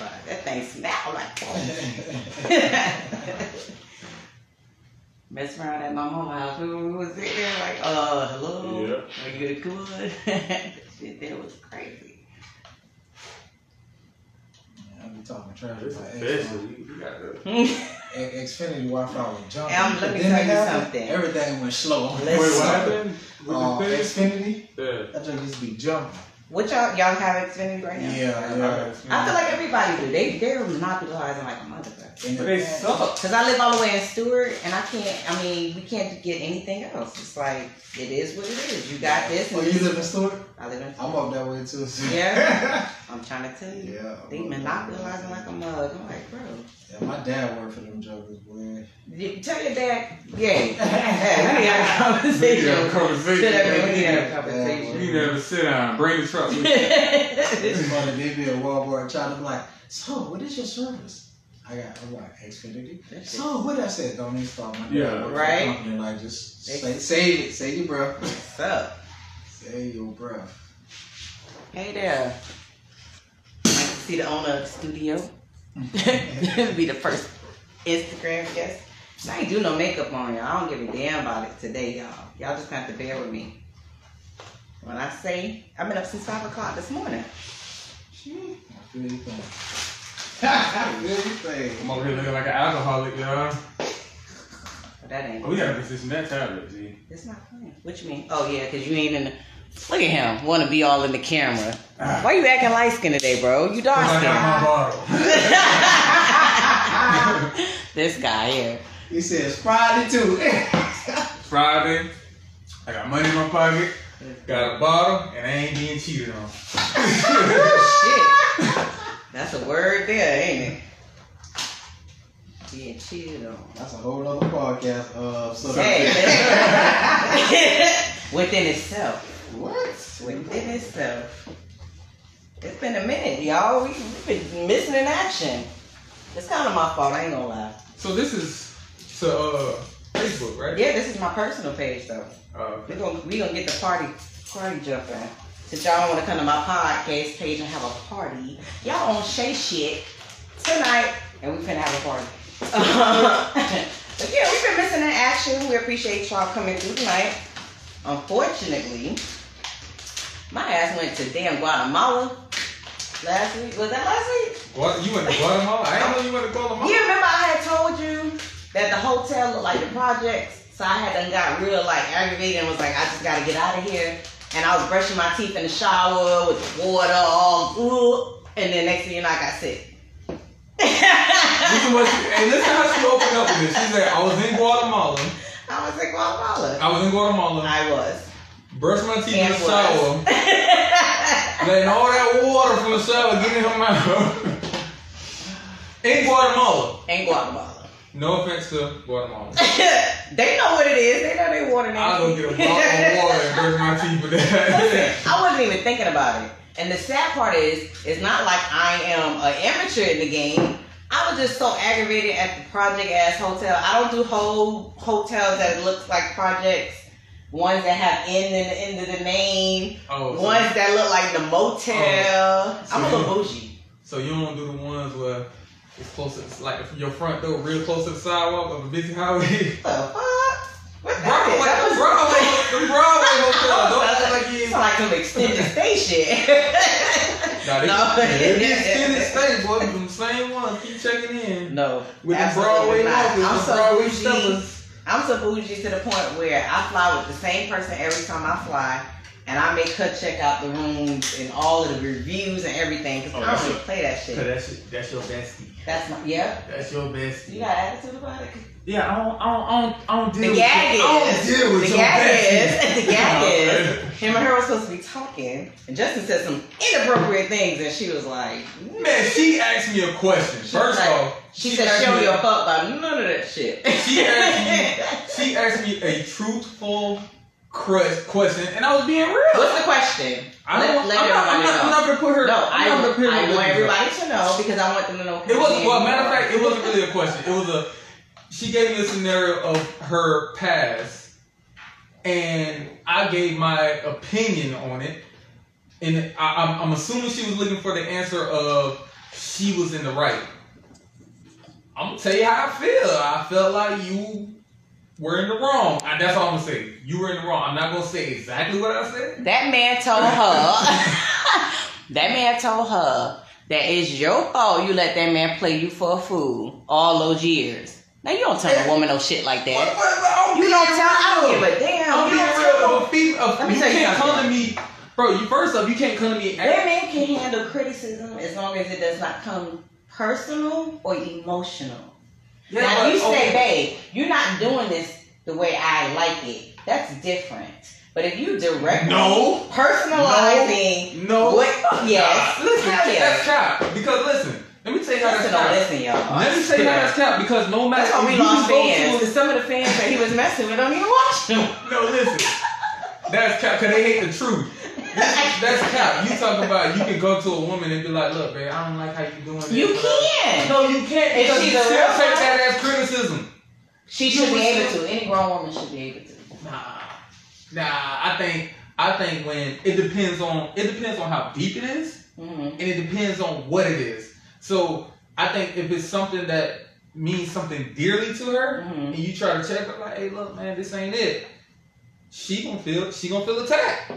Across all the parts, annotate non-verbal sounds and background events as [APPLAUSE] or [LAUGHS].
outside. That thing smell like [LAUGHS] [LAUGHS] Mess around at my mama's house. We we was sitting there like, uh, hello? Yeah. Are you good? [LAUGHS] Shit, that was crazy. I be talking trash This is You you got to. X- Xfinity Wi-Fi was jumping. Um, let me Then tell you happened, something. Everything went slow. Listen. Wait, what happened? Uh, With the? Xfinity, Yeah. that joke used to be jumping. What y'all y'all have Xfinity right now? Yeah, yeah. I feel like everybody do. They they're monopolizing like a motherfucker. And But they suck. Cause I live all the way in Stuart, and I can't. I mean, we can't get anything else. It's like it is what it is. You got this, and Oh, you this. live in Stuart? I live in. I'm up that way too. [LAUGHS] so- Yeah. I'm trying to tell you, yeah. they monopolizing like a mug. I'm like, bro, Yeah, my dad worked for them jokers, boy. you tell your dad, yeah, [LAUGHS] hey, we need to have a conversation. We need to have a conversation. Sit up we need to have a conversation. You need to have a sit down. Bring the truck with you. [LAUGHS] This money, they be at Walmart trying to be like, so what is your service? I got, I'm like, Xfinity. So what I said, don't even start my dad Yeah. worked for the Right. Company, like just say, save it, save it, breath, What's up? Save your breath. Hey there. Nice to see the owner of the studio. This [LAUGHS] will be the first Instagram guest. I ain't do no makeup on y'all. I don't give a damn about it today, y'all. Y'all just have to bear with me. When I say I've been up since five o'clock this morning. I feel you thing. [LAUGHS] I feel you thing. I'm over here looking like an alcoholic, y'all. But that ain't. Oh, we gotta position that tablet, G. It's not funny. What you mean? Oh yeah, cause you ain't in the. Look at him. Want to be all in the camera. Ah. Why you acting light skinned today, bro? You dark I got skinned. my bottle. [LAUGHS] this guy here. He says Friday too. [LAUGHS] Friday. I got money in my pocket. Got a bottle, and I ain't being cheated on. [LAUGHS] Shit. That's a word there, ain't it? Being cheated. That's a whole other podcast. Uh, so Hey, [LAUGHS] within itself. what? Within itself. It's been a minute, y'all. We, we've been missing in action. It's kind of my fault, I ain't gonna lie. So this is to uh, Facebook, right? Yeah, this is my personal page, though. Uh, We're gonna, we gonna get the party party jumping. Since y'all wanna come to my podcast page and have a party, y'all on Shay shit tonight, and we finna have a party. But yeah, we've been missing in action. We appreciate y'all coming through tonight. Unfortunately, my ass went to damn Guatemala last week. Was that last week? what? You went to Guatemala? I didn't know you went to Guatemala. You remember I had told you that the hotel looked like the projects, so I had done got real like aggravated and was like, I just gotta get out of here. And I was brushing my teeth in the shower with water all, and then next thing you know, I got sick. Listen what she, hey, listen how she opened up with this. She said, I was in Guatemala. I was in Guatemala. I was in Guatemala. I was. Brushed my teeth in the shower. [LAUGHS] Letting all that water from the shower get in her mouth. in Guatemala. in Guatemala. No offense to Guatemala. [LAUGHS] they know what it is. They know they water I don't get a bottle of water and brush my teeth with that. [LAUGHS] Listen, I wasn't even thinking about it. And the sad part is, it's not like I am an amateur in the game. I was just so aggravated at the project ass hotel. I don't do whole hotels that looks like projects. Ones that have N in the end of the name. oh, so, Ones that look like the motel. so I'm a little bougie. so you don't do the ones where it's close to, it's like your front door real close to the sidewalk of a busy highway. What the fuck? What Broadway, that them Broadway, Broadway hotels. [LAUGHS] Don't like you It's ain't. like some extended shit. [LAUGHS] Nah, they, No. they be extended stay, boy. Them same ones. Keep checking in. no. With the Broadway not. walkers, I'm so Broadway bougie. steppers. I'm so bougie to the point where I fly with the same person every time I fly, and I make her check out the rooms and all of the reviews and everything. Cause Oh, I that's don't your- even play that shit. Cause shit. that's that's your bestie. That's my yeah. That's your bestie. You got attitude about it. Yeah, I don't, I don't, I don't, I don't deal The with gag your, I don't deal with the your gag bestie. is the gag [LAUGHS] is him and her were supposed to be talking, and Justin said some inappropriate things, and she was like, Man, she asked me a question. She First like- off, she said she don't me- a fuck about none of that shit. She asked me, [LAUGHS] she asked me a truthful question, and I was being real. What's the question? I Let- don't, let I'm, not, I'm, not, I'm not gonna put her. No, I'm I, not gonna put her I in want everybody to know because I want them to know. It was well, matter of fact, it wasn't really a question. It was a. She gave me a scenario of her past, and I gave my opinion on it. And I, I'm, I'm assuming she was looking for the answer of she was in the right. I'm gonna tell you how I feel. I felt like you were in the wrong. And that's all I'm gonna say. You were in the wrong. I'm not gonna say exactly what I said. That man told [LAUGHS] her. [LAUGHS] that man told her that it's your fault you let that man play you for a fool all those years. Now you don't tell a woman no shit like that. what- what- I'm You don't tell. I don't real. give a damn. I'm being don't real. tell. A fem- a- Let me you tell you can't come to me, bro. You first up, you can't come to me. That man can handle criticism as long as it does not come personal or emotional. Yeah, now, but- you say, okay. babe, you're not doing this the way I like it, that's different. But if you directly No. personalizing No. what, yes, [LAUGHS] Listen, hell yeah. that's cap. Because listen, let me tell you how that's listen, y'all. Let me tell you how that's cap. Because no matter That's why we you lost go to fans. some of the fans that he was messing with don't even watch him. No, listen. That's cap because they hate the truth. That's cap. You talk about you can go to a woman and be like, look, babe, I don't like how you doing this. You whatever." can. No, you can't. Because she's still take that as criticism. She should be able to. Any grown woman should be able to. Nah, nah. I think I think when it depends on it depends on how deep it is. hmm and it depends on what it is. So I think if it's something that means something dearly to her, Mhm. and you try to check her like, hey, look, man, this ain't it. She gonna feel she gonna feel attacked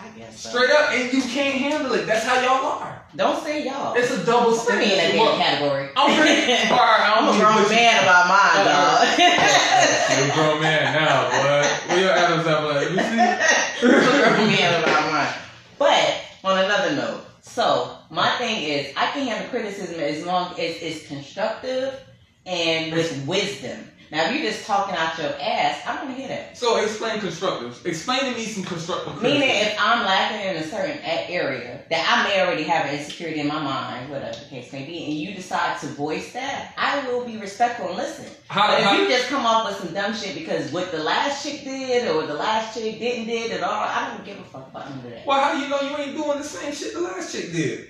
I guess so. straight up, and you can't handle it. That's how y'all are. Don't say y'all. It's a double Put me in that Well, category. I'm pretty. [LAUGHS] All right, I'm a gonna grown put you- man about mine, [LAUGHS] dog. You're a grown man now, boy. Where your Adam's apple at? Let me see. [LAUGHS] I'm a grown man about mine. But on another note, so my thing is, I can handle criticism as long as it's constructive and with wisdom. Now, if you're just talking out your ass, I don't hear that. So explain constructive. Explain to me some constructive. Meaning, criticism. if I'm lacking in a certain area that I may already have an insecurity in my mind, whatever the case may be, and you decide to voice that, I will be respectful and listen. how, But if how, you just come off with some dumb shit because what the last chick did or what the last chick didn't did at all, I don't give a fuck about none of that. well, how do you know you ain't doing the same shit the last chick did?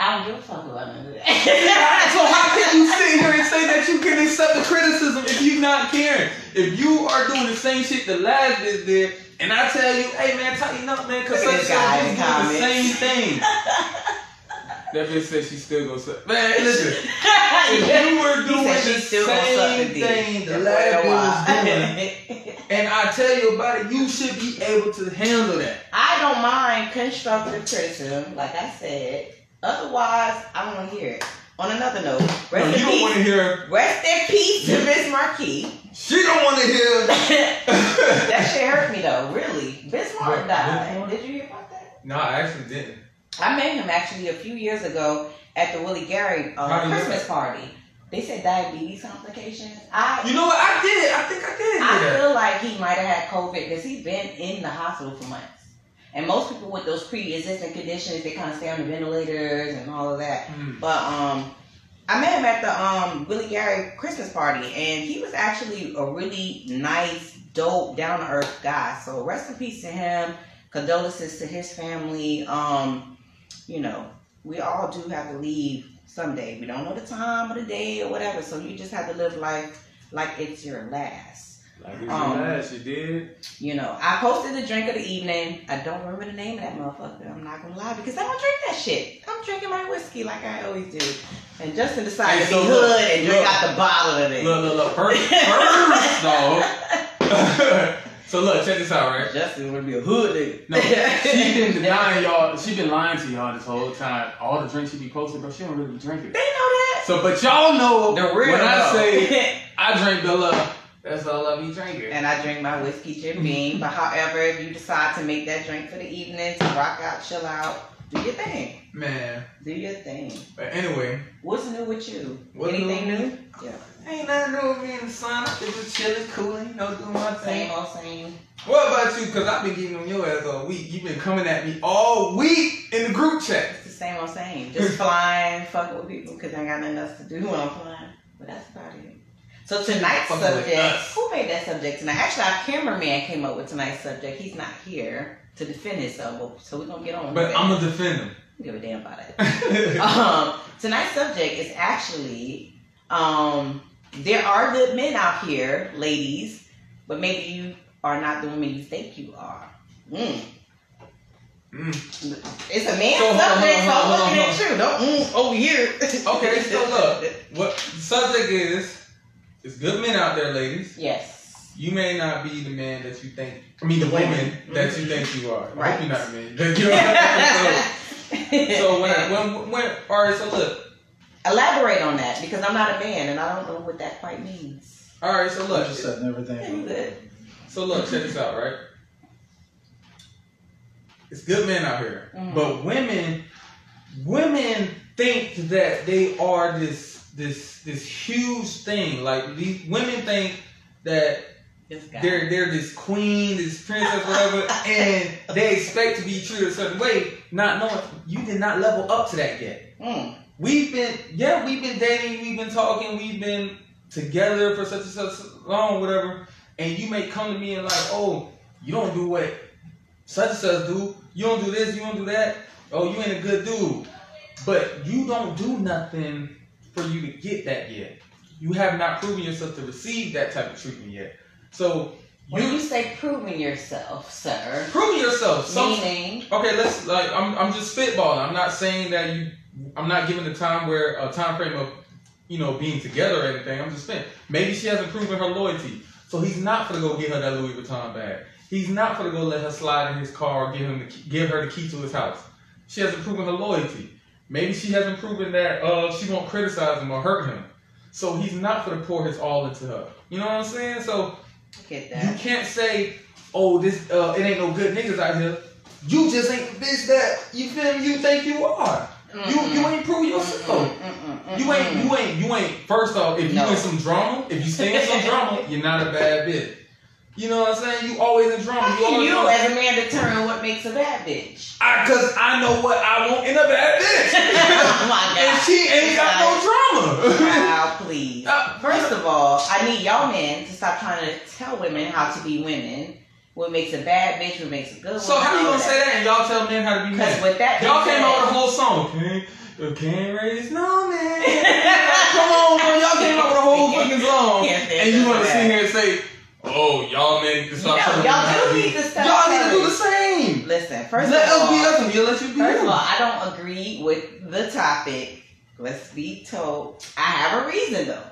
I don't give a fuck about none of that. So how can you sit here and say that you can accept the criticism if you not caring? If you are doing the same shit the last bitch did, and I tell you, hey man, tighten up, man, cause Look at such guy and in such doing the same thing. [LAUGHS] that bitch said she still gonna suck. Man, listen, [LAUGHS] if you were doing the she's still gonna suck same thing the last bitch was doing, and I tell you about it, you should be able to handle that. I don't mind constructive criticism, like I said. Otherwise, I don't want to hear it. On another note, rest No, in you don't want to peace. hear. Rest in peace to Biz Markie. She don't want to hear. that [LAUGHS] [LAUGHS] That shit hurt me though, really. Biz Markie What, died. Biz Markie? Did you hear about that? no, I actually didn't. I met him actually a few years ago at the Willie Gary How uh, do you know Christmas party. They said diabetes complications. I You know what? I did. I think I did. I feel like he might have had COVID because he's been in the hospital for months. And most people with those pre-existing conditions, they kind of stay on the ventilators and all of that. Mm. But um, I met him at the um Willie Gary Christmas party, and he was actually a really nice, dope, down to earth guy. So rest in peace to him. Condolences to his family. Um, you know, we all do have to leave someday. We don't know the time or the day or whatever. So you just have to live life like it's your last. Like it's Um, your last, you did. You know, I posted the drink of the evening. I don't remember the name of that motherfucker. I'm not gonna lie because I don't drink that shit. I'm drinking my whiskey like I always do. And Justin decided Hey, to be look, hood and drink look. out the bottle of it. Look, look, look. First, [LAUGHS] first, dog. [LAUGHS] so look, check this out, right? Justin would be a hood nigga. No, she [LAUGHS] been denying y'all. She been lying to y'all this whole time. All the drinks she be posting, bro, she don't really be drinking. They know that. So, but y'all know The real when I though. say I drink the love, that's all I be drinking. and I drink my whiskey Jim Beam. But however, if you decide to make that drink for the evening to rock out, chill out, do your thing. Man, Do your thing. but anyway, What's new with you? What's Anything new? new? Yeah. ain't nothing new with me in the sun. I'm just chilling, cooling, you know, doing my thing. Same old same. What about you? Because I've been getting on your ass all week. You've been coming at me all week in the group chat. It's the same old same. Just [LAUGHS] flying, fucking with people because I ain't got nothing else to do when I'm flying. But that's about it. So tonight's subject, who made that subject tonight? Actually, our cameraman came up with tonight's subject. He's not here to defend himself, so we're gonna get on. But I'm going to defend him. Give a damn about it. [LAUGHS] um, tonight's subject is actually um, there are good men out here, ladies, but maybe you are not the woman you think you are. Mm. Mm. It's a man So, hold on, subject, so I'm looking at you. Don't mm, over here. Okay, so look, [LAUGHS] what the subject is, it's good men out there, ladies. Yes. You may not be the man that you think, I mean the The woman women. that you think you are. I Right. hope you're not the man. That [LAUGHS] you know, so, so when, I, when, when, alright, so look, elaborate on that because I'm not a man and I don't know what that quite means. alright, so I'm look, just setting everything up. good. so look, check this out, right? It's good men out here, Mhm. but women, women think that they are this, this, this huge thing. Like these women think that they're they're this queen, this princess, whatever, [LAUGHS] and they expect to be treated a certain way, not knowing you did not level up to that yet. Mm. We've been yeah, we've been dating, we've been talking, we've been together for such and such long, whatever, and you may come to me and like, oh, you don't do what such and such do, you don't do this, you don't do that, oh, you ain't a good dude. But you don't do nothing for you to get that yet. You have not proven yourself to receive that type of treatment yet. So When you you say proving yourself, sir, Proving yourself. Some, meaning okay, let's like I'm I'm just spitballing. I'm not saying that you. I'm not giving the time where a time frame of you know being together or anything. I'm just saying maybe she hasn't proven her loyalty, so he's not gonna go get her that Louis Vuitton bag. He's not gonna go let her slide in his car or give him the give her the key to his house. She hasn't proven her loyalty. Maybe she hasn't proven that uh, she won't criticize him or hurt him. So he's not gonna pour his all into her. You know what I'm saying? So get you can't say, "Oh, this uh, it ain't no good niggas out here." You just ain't the bitch that you feel me. You think you are. You you ain't prove yourself. You ain't you ain't you ain't. First off, if you No. in some drama, if you stay in some [LAUGHS] drama, you're not a bad bitch. You know what I'm saying? You always in drama. How You always you, as a man, determine what makes a bad bitch? I, cause I know what I want in a bad bitch. [LAUGHS] oh my and she ain't got no drama. Wow, [LAUGHS] please. Uh, First of all, I need y'all men to stop trying to tell women how to be women. What makes a bad bitch? What makes a good one? so how you gonna say that and y'all tell men how to be Because with that, Y'all came out with a whole song. Can't, uh, can't raise no man. Come on, bro. Y'all came out with a whole [LAUGHS] fucking song. And you want to that. sit here and say, oh, y'all men need to stop No, telling y'all to do be. need to stop Y'all need to do the same. Listen, first let of all, us be us and we'll let you be First of all, I don't agree with the topic. Let's be told. I have a reason though.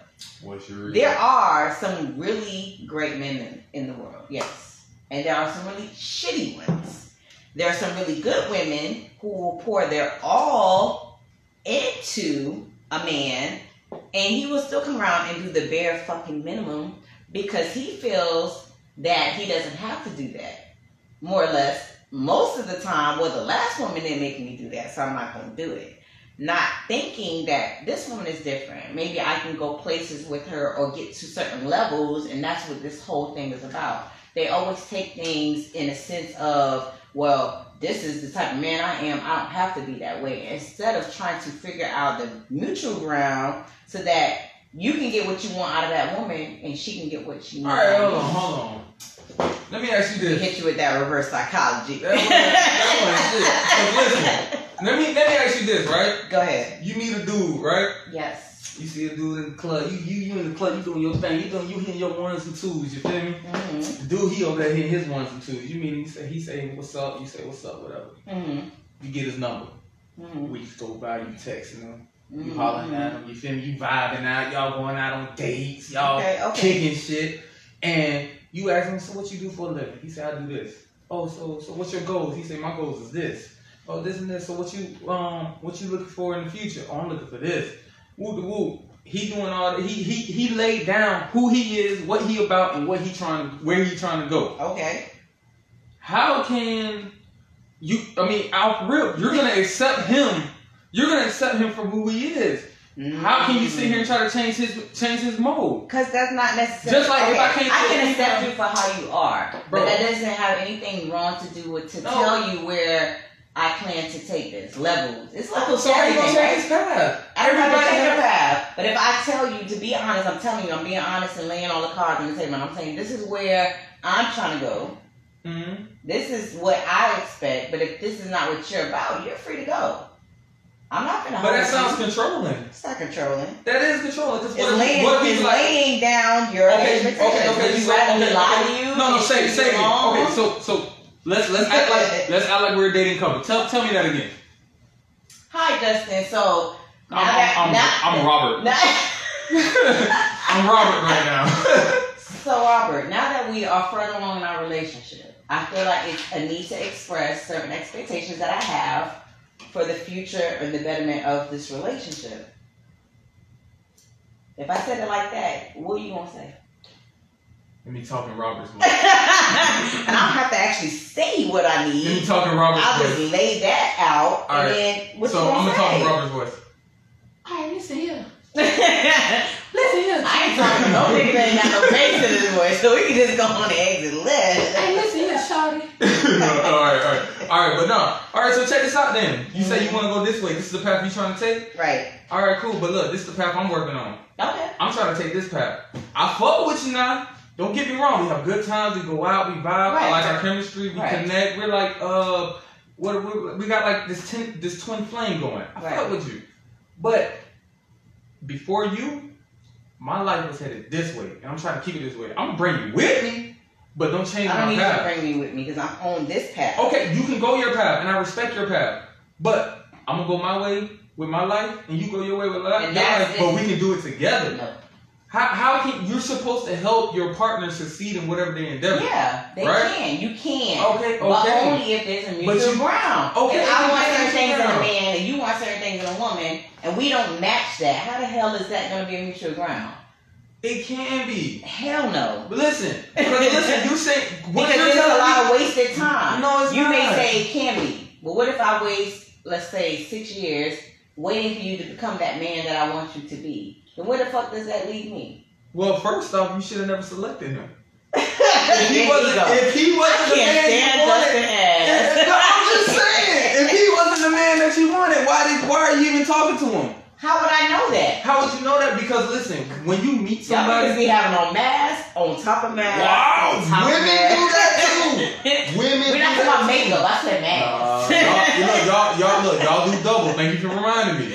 What's your reason? There are some really great men in, in the world, yes. And there are some really shitty ones. There are some really good women who will pour their all into a man and he will still come around and do the bare fucking minimum because he feels that he doesn't have to do that. More or less, most of the time, well, the last woman didn't make me do that, so I'm not going to do it. Not thinking that this woman is different. Maybe I can go places with her or get to certain levels, and that's what this whole thing is about. They always take things in a sense of, well, this is the type of man I am. I don't have to be that way. Instead of trying to figure out the mutual ground so that you can get what you want out of that woman and she can get what she All wants. right, out of hold on, hold on. Let me ask you this. hit you with that reverse psychology. That one- that one. 'Cause listen, [LAUGHS] let me let me ask you this, right? Go ahead. You meet a dude, right? Yes. You see a dude in the club. You you you in the club. You doing your thing. You doing you hitting your ones and twos. You feel me? hmm dude he over there hitting his ones and twos. You mean he say he say what's up? You say what's up? Whatever. hmm You get his number. hmm Weeks go by. You texting him. You Mhm. hollering at him. You feel me? You vibing out. Y'all going out on dates. Y'all Okay, okay. kicking shit. And you ask him, so what you do for a living? He said, I do this. Oh, so so what's your goals? He said, my goals is this. Oh, this and this. So what you um what you looking for in the future? Oh, I'm looking for this. The woo. He doing all that. He he he laid down who he is, what he about, and what he trying to where he trying to go. Okay. How can you? I mean, out real, you're gonna accept him. You're gonna accept him for who he is. How can you sit here and try to change his change his mode? Because that's not necessarily. Just like if I can't I can accept you for how you are, Bro. but that doesn't have anything wrong to do with to No. tell you where I plan to take this levels. It's levels So to how you gonna everything, take right? his path? Everybody take a path. But if I tell you to be honest, I'm telling you, I'm being honest and laying all the cards on the table. And I'm saying this is where I'm trying to go. Mhm. This is what I expect. But if this is not what you're about, you're free to go. I'm not gonna. But that sounds you. controlling. It's not controlling. That is controlling. Because It's what laying, what it's like, laying down your okay, okay, okay, Would you so, rather okay, lie okay. to you? No, no, say, say it. Okay, so, so Let's let's act like [LAUGHS] let's act like we're a dating couple. Tell tell me that again. Hi, Justin. So I'm that I'm, now, I'm, I'm Robert. [LAUGHS] now- [LAUGHS] I'm Robert right now. So Robert, now that we are further along in our relationship, I feel like it's a need to express certain expectations that I have for the future and the betterment of this relationship. If I said it like that, what are you gonna say? Let me talk in Robert's [LAUGHS] and voice. I don't have to actually say what I need. Let me need. talk in Robert's voice. I'll just lay that out, All and right. then what So you I'm gonna gonna talk in Robert's voice. Alright, listen here. [LAUGHS] Listen here. I ain't talking to no nigga that ain't got no bass in his voice, so we can just go on the exit left. Hey, listen here, shawty. [LAUGHS] all right, all right, all right, but no. All right, so check this out then. You say you want to go this way. This is the path you trying to take. Right. All right, cool. But look, this is the path I'm working on. Okay. I'm trying to take this path. I fuck with you now. Don't get me wrong. We have good times. We go out. We vibe. Right. I like our chemistry. We Right. connect. We're like uh, what we, we got like this tin, this twin flame going. I Right. fuck with you. But before you, my life was headed this way, and I'm trying to keep it this way. I'm gonna bring you with me, but don't change my. I don't need you to bring me with me because I'm on this path. Okay, you can go your path, and I respect your path. But I'm gonna go my way with my life, and you go your way with li- And your that's life. But we can do it together. No. How, how can you're supposed to help your partner succeed in whatever they endeavor? Yeah, they Right? can. You can. Okay, okay. But only if there's a mutual you- ground. Okay, If I want certain things in a man and you want certain things in a woman, and we don't match that, how the hell is that going to be a mutual ground? It can be. Hell no. But listen, because listen, you say [LAUGHS] what Because there's a lot of wasted time. No, it's you not. may say it can be, but what if I waste, let's say, six years waiting for you to become that man that I want you to be? Then where the fuck does that leave me? Well, first off, you should have never selected him. [LAUGHS] If he wasn't, go. if he I wasn't the can't man stand you wanted, ass. [LAUGHS] No, I'm just saying. If he wasn't the man that you wanted, why did why are you even talking to him? How would I know that? How would you know that? Because listen, when you meet Y'all niggas somebody, be having on masks, on top of masks. Wow, on top women of masks. do that too. [LAUGHS] women. We're do not that talking about too. makeup. I said Uh, masks. y'all, you know, y'all, y'all, look, y'all do double. Thank you for reminding me.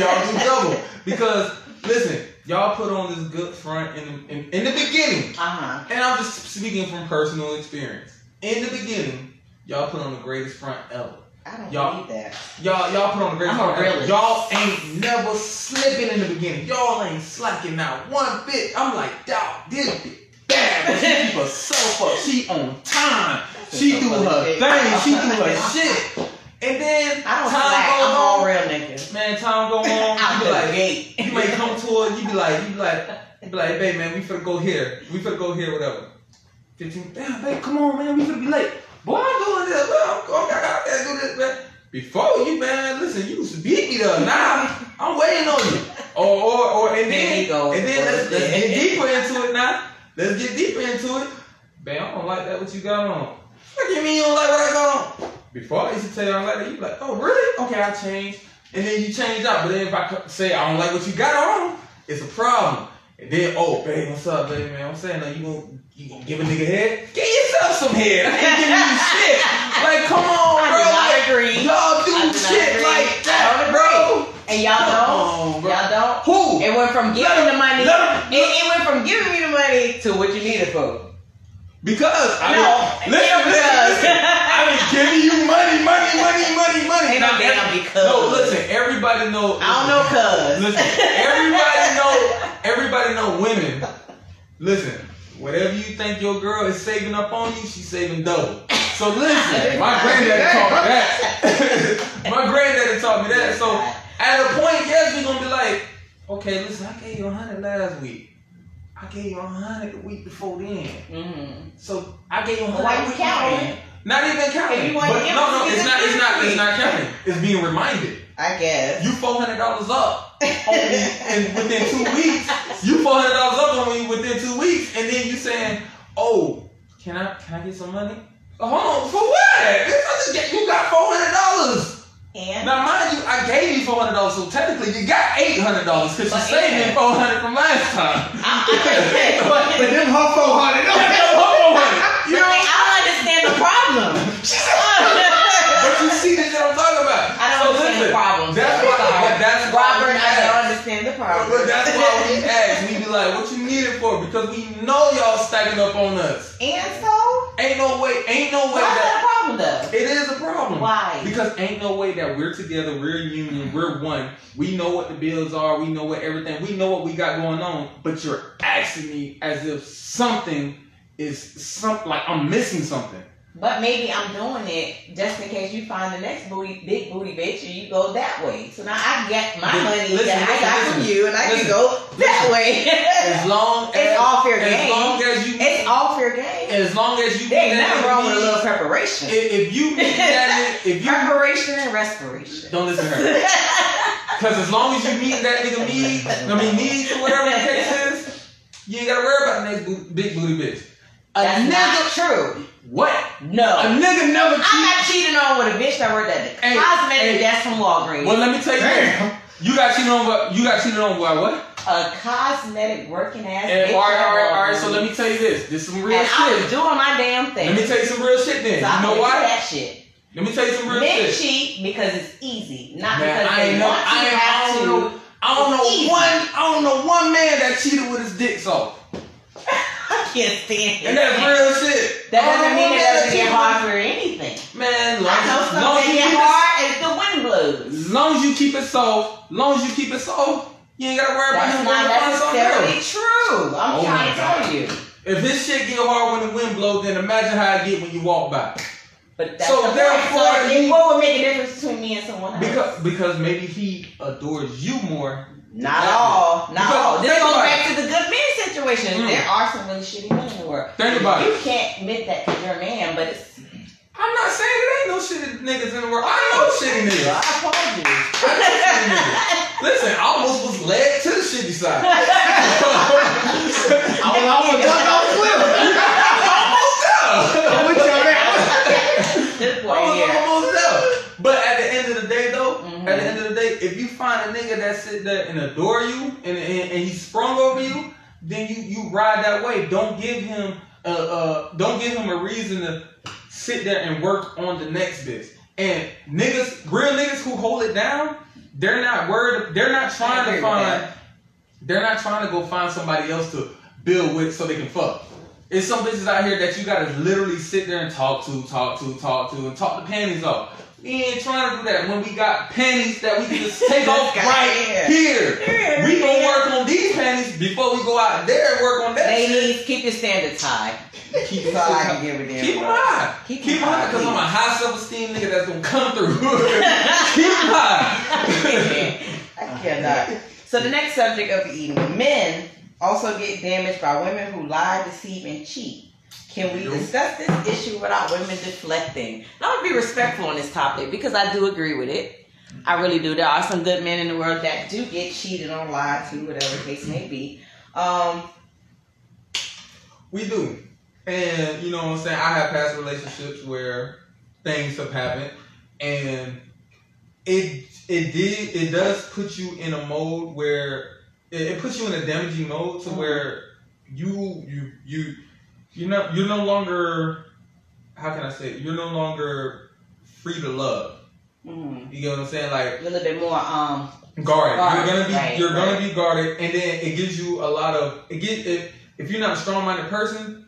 y'all do double because listen, y'all put on this good front in the, in, in the beginning, uh huh. and I'm just speaking from personal experience. In the beginning, y'all put on the greatest front ever. I don't Y'all- believe that. Y'all, y'all put on the greatest I'm front ever. Y'all ain't never slipping in the beginning. Y'all ain't slacking out one bit. I'm like, dog, this bitch bad, she keep herself up. She on time. She do her thing. She do her [LAUGHS] shit. And then I don't time goes I'm all on. real niggas. Man, time go on. [LAUGHS] Out be the like, gate. you may come to her. You be like, you be like, you be like, babe, man, we finna go here. We finna go here, whatever. Fifteen. Damn, babe, come on, man. We finna be late. Boy, I'm doing this. Man. I'm, I'm, I gotta do this, man. Before you, man, listen, you used to beat me there. Now I'm waiting on you. Or, or, or, and then, go. and then let's, let's get deeper into it now. Let's get deeper into it. Babe, I don't like that. What you got on? What do you mean you don't like what I got on? Before I used to tell you I don't like that, you be like, oh really? Okay, I changed. And then you change out. But then if I say I don't like what you got on, it's a problem. And then, oh, babe, what's up, baby, man? I'm saying, like, you gonna, you gonna give a nigga head? Get yourself some head. I ain't giving you shit. [LAUGHS] Like, come on, I bro. not Like, agree. Y'all do I shit agree. like that, bro. And y'all don't. on. Y'all don't. Who? It went from giving Let the money. let it, it went from giving me the money to what you need it for. Because I No, listen, listen, listen. I was giving you money, money, money, money, money. Ain't no damn because. No, listen. Everybody know. I don't know, cuz. Listen, everybody [LAUGHS] know. Everybody know women. Listen, whatever you think your girl is saving up on you, she's saving double. So listen, [LAUGHS] my granddaddy taught me that. [LAUGHS] my granddaddy taught me that. So at a point, yes, we're gonna be like, okay, listen, I gave you a hundred last week. I gave you a hundred the week before then. hmm So I gave you a Why hundred. you week counting? Before. Not even counting. you want But no, no, it's not. It's not. It's not counting. It's being reminded. I guess. You four hundred dollars up and [LAUGHS] within two weeks. You four hundred dollars up on me within two weeks, and then you saying, "Oh, can I can I get some money?" Oh, hold on, for what? I just get- You got four hundred dollars. and Now, mind you, I gave you four hundred dollars, so technically you got eight hundred dollars because you saved me yeah. four hundred from last time. I, I, [LAUGHS] But, but them her 400. You you know, I don't understand the problem. but you see this what I'm talking about. I don't So understand the problem. That's why. that's why Robert, I don't understand the problem. But that's why we ask. We be like, what you need it for? Because we know y'all stacking up on us. and so? ain't no way, ain't no way Why that that a problem though? it is a problem. Why? Because ain't no way that we're together, we're a union, we're one. We know what the bills are, we know what everything, we know what we got going on, but you're asking me as if something is some like I'm missing something. But maybe I'm doing it just in case you find the next booty, big booty bitch, and you go that way. So now I get my Listen, money listen, that I got from you, and I listen, can go that way. As long [LAUGHS] as It's all fair as game. long as you it's all fair game. as long as you There ain't nothing wrong with a little preparation. if, if you meet that if [LAUGHS] you Preparation and respiration. don't listen to her. [LAUGHS] Cause as long as you meet that nigga needs, I mean needs or whatever the case is, you ain't gotta worry about the next bo- big booty bitch. A That's nigga, not true. what? No. A nigga never I'm not cheating on with a bitch that worked at the Hey, cosmetic hey. desk from Walgreens. Well, let me tell you, Damn. you got cheated on. What you got cheated on? By what? a cosmetic working ass And bitch all right, all right, all right. So let me tell you this. This is some real and I was shit. doing my damn thing. Let me tell you some real shit. Then So you know can why? that shit. Let me tell you some real Men shit. cheat because it's easy, not Man, because I they know. want to I ain't. I have don't to. know. I don't know easy. one. I don't know one man that cheated with his dick off. Can't stand it. And that's real shit. That doesn't mean it doesn't get hard for anything. Man, long, I know as- long you get keep it, hard as the wind blows. as long as you keep it soft, long as you keep it soft, you ain't gotta worry about That's not going to find something necessarily true. I'm Oh trying to tell you. If this shit get hard when the wind blows, then imagine how it get when you walk by. But that's So the therefore, So you- what would make a difference between me and someone else? Because because maybe he adores you more. Not all. Not Because all. This goes back to the good man situation. Mm. There are some really shitty men in the world. Think about you it. You can't admit that because you're a man, but it's. I'm not saying it ain't no shitty niggas in the world. I know [LAUGHS] shitty I niggas. applaud you. I know shitty niggas. Listen, I almost was led to the shitty side. [LAUGHS] I was almost done off flip. almost there. I'm with you on that. this boy almost, here. almost there. But at the end of the day, though, Mhm. at the end of the day, if you find a nigga that sit there and adore you and, and, and he sprung over you, then you you ride that way. Don't give him uh uh don't give him a reason to sit there and work on the next bitch. And niggas, real niggas who hold it down, they're not worried. They're not trying to find. They're not trying to go find somebody else to build with so they can fuck. It's some bitches out here that you gotta literally sit there and talk to, talk to, talk to, and talk the panties off. We ain't trying to do that when we got panties that we can just take off [LAUGHS] right here. We gonna work on these panties before we go out there and work on that shit. Ladies, keep your standards high. Keep That's all I can give a damn Keep them high. Keep Keep them them high high, because I'm a high self-esteem nigga that's gonna come through. [LAUGHS] Keep high. [LAUGHS] I cannot. So the next subject of the evening: men also get damaged by women who lie, deceive, and cheat. Can we discuss this issue without women deflecting? I want to be respectful on this topic because I do agree with it. I really do. There are some good men in the world that do get cheated on, lied to, whatever the case may be. Um, We do. And you know what I'm saying? I have past relationships where things have happened and it it did it does put you in a mode where it, it puts you in a damaging mode to Mhm. where you you you you're not you're no longer how can I say it? You're no longer free to love. mm, You get what I'm saying? Like a little bit more. Um, guarded. Guarded, You're gonna be right, you're gonna be guarded, and then it gives you a lot of it get if if you're not a strong minded person,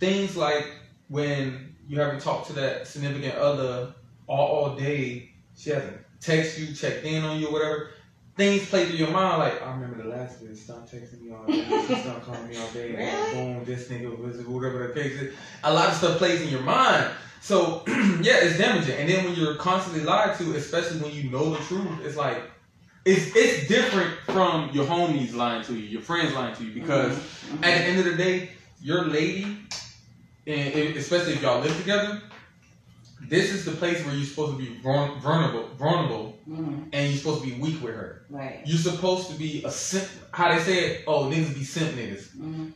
things like when you haven't talked to that significant other all, all day, she hasn't text you, checked in on you, whatever. Things play through your mind like I remember the last bitch stop texting me all day, [LAUGHS] stop calling me all day, Really? boom, this nigga was whatever the case is. A lot of stuff plays in your mind. So [CLEARS THROAT] yeah, it's damaging. And then when you're constantly lied to, especially when you know the truth, it's like it's it's different from your homies lying to you, your friends lying to you, because mhm, at the end of the day, your lady, and especially if y'all live together, this is the place where you're supposed to be vuln- vulnerable, vulnerable, mhm, and you're supposed to be weak with her. right. You're supposed to be a simp. How they say it? Oh, niggas be simp niggas. mhm.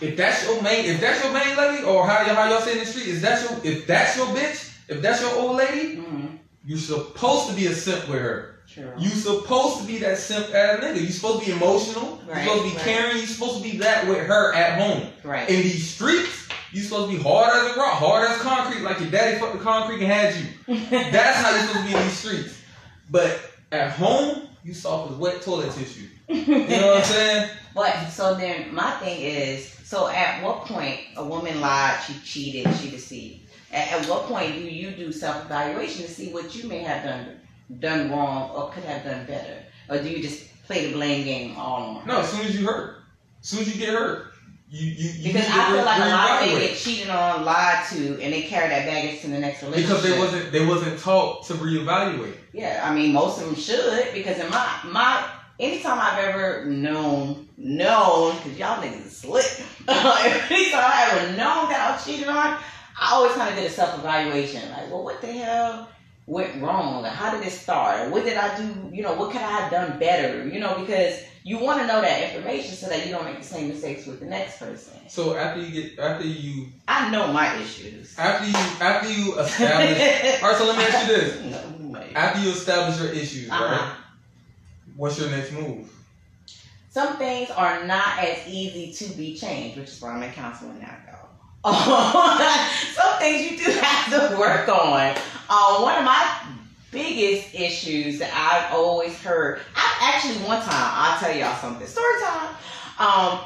If that's your main, if that's your main lady, or how y'all how y'all say in the street, is that your if that's your bitch, if that's your old lady, Mhm. you're supposed to be a simp with her. True. You supposed to be that simp ass nigga. You supposed to be emotional. Right, you supposed to be right. caring. You supposed to be that with her at home. right. In these streets, you supposed to be hard as a rock, hard as concrete, like your daddy fucked the concrete and had you. [LAUGHS] That's how you're supposed to be in these streets. But at home, You soft as wet toilet tissue. You know what I'm saying? [LAUGHS] But so then my thing is, so at what point a woman lied, she cheated, she deceived? At, at what point do you do self evaluation to see what you may have done done wrong or could have done better, or do you just play the blame game all on? No, as soon as you hurt, as soon as you get hurt, you you, you Because I feel like a lot of they get cheated on, lied to, and they carry that baggage to the next relationship. because they wasn't they wasn't taught to reevaluate. Yeah, I mean most of them should because in my my anytime I've ever known known because y'all niggas is slick. [LAUGHS] anytime I ever known that I was cheated on, I always kind of did a self evaluation. Like, well, what the hell went wrong? Like, how did it start? What did I do? You know, what could I have done better? You know, because you want to know that information so that you don't make the same mistakes with the next person. So after you get after you I know my issues. after you after you establish. [LAUGHS] all right, so let me ask you this: No, after you establish your issues, Uh-huh. right? What's your next move? Some things are not as easy to be changed, which is why I'm in counseling now, y'all. [LAUGHS] Some things you do have to work on. Uh, one of my biggest issues that I've always heard, I actually one time, I'll tell y'all something. Story time. Um,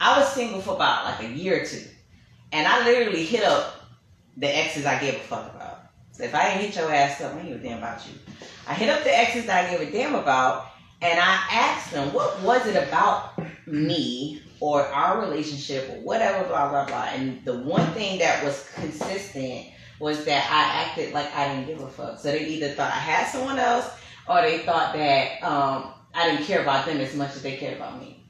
I was single for about like a year or two, and I literally hit up the exes I gave a fuck about. So if I didn't hit your ass up, I ain't give a damn about you. I hit up the exes that I gave a damn about, and I asked them, what was it about me or our relationship or whatever, blah, blah, blah. And the one thing that was consistent was that I acted like I didn't give a fuck. So they either thought I had someone else or they thought that um, I didn't care about them as much as they cared about me.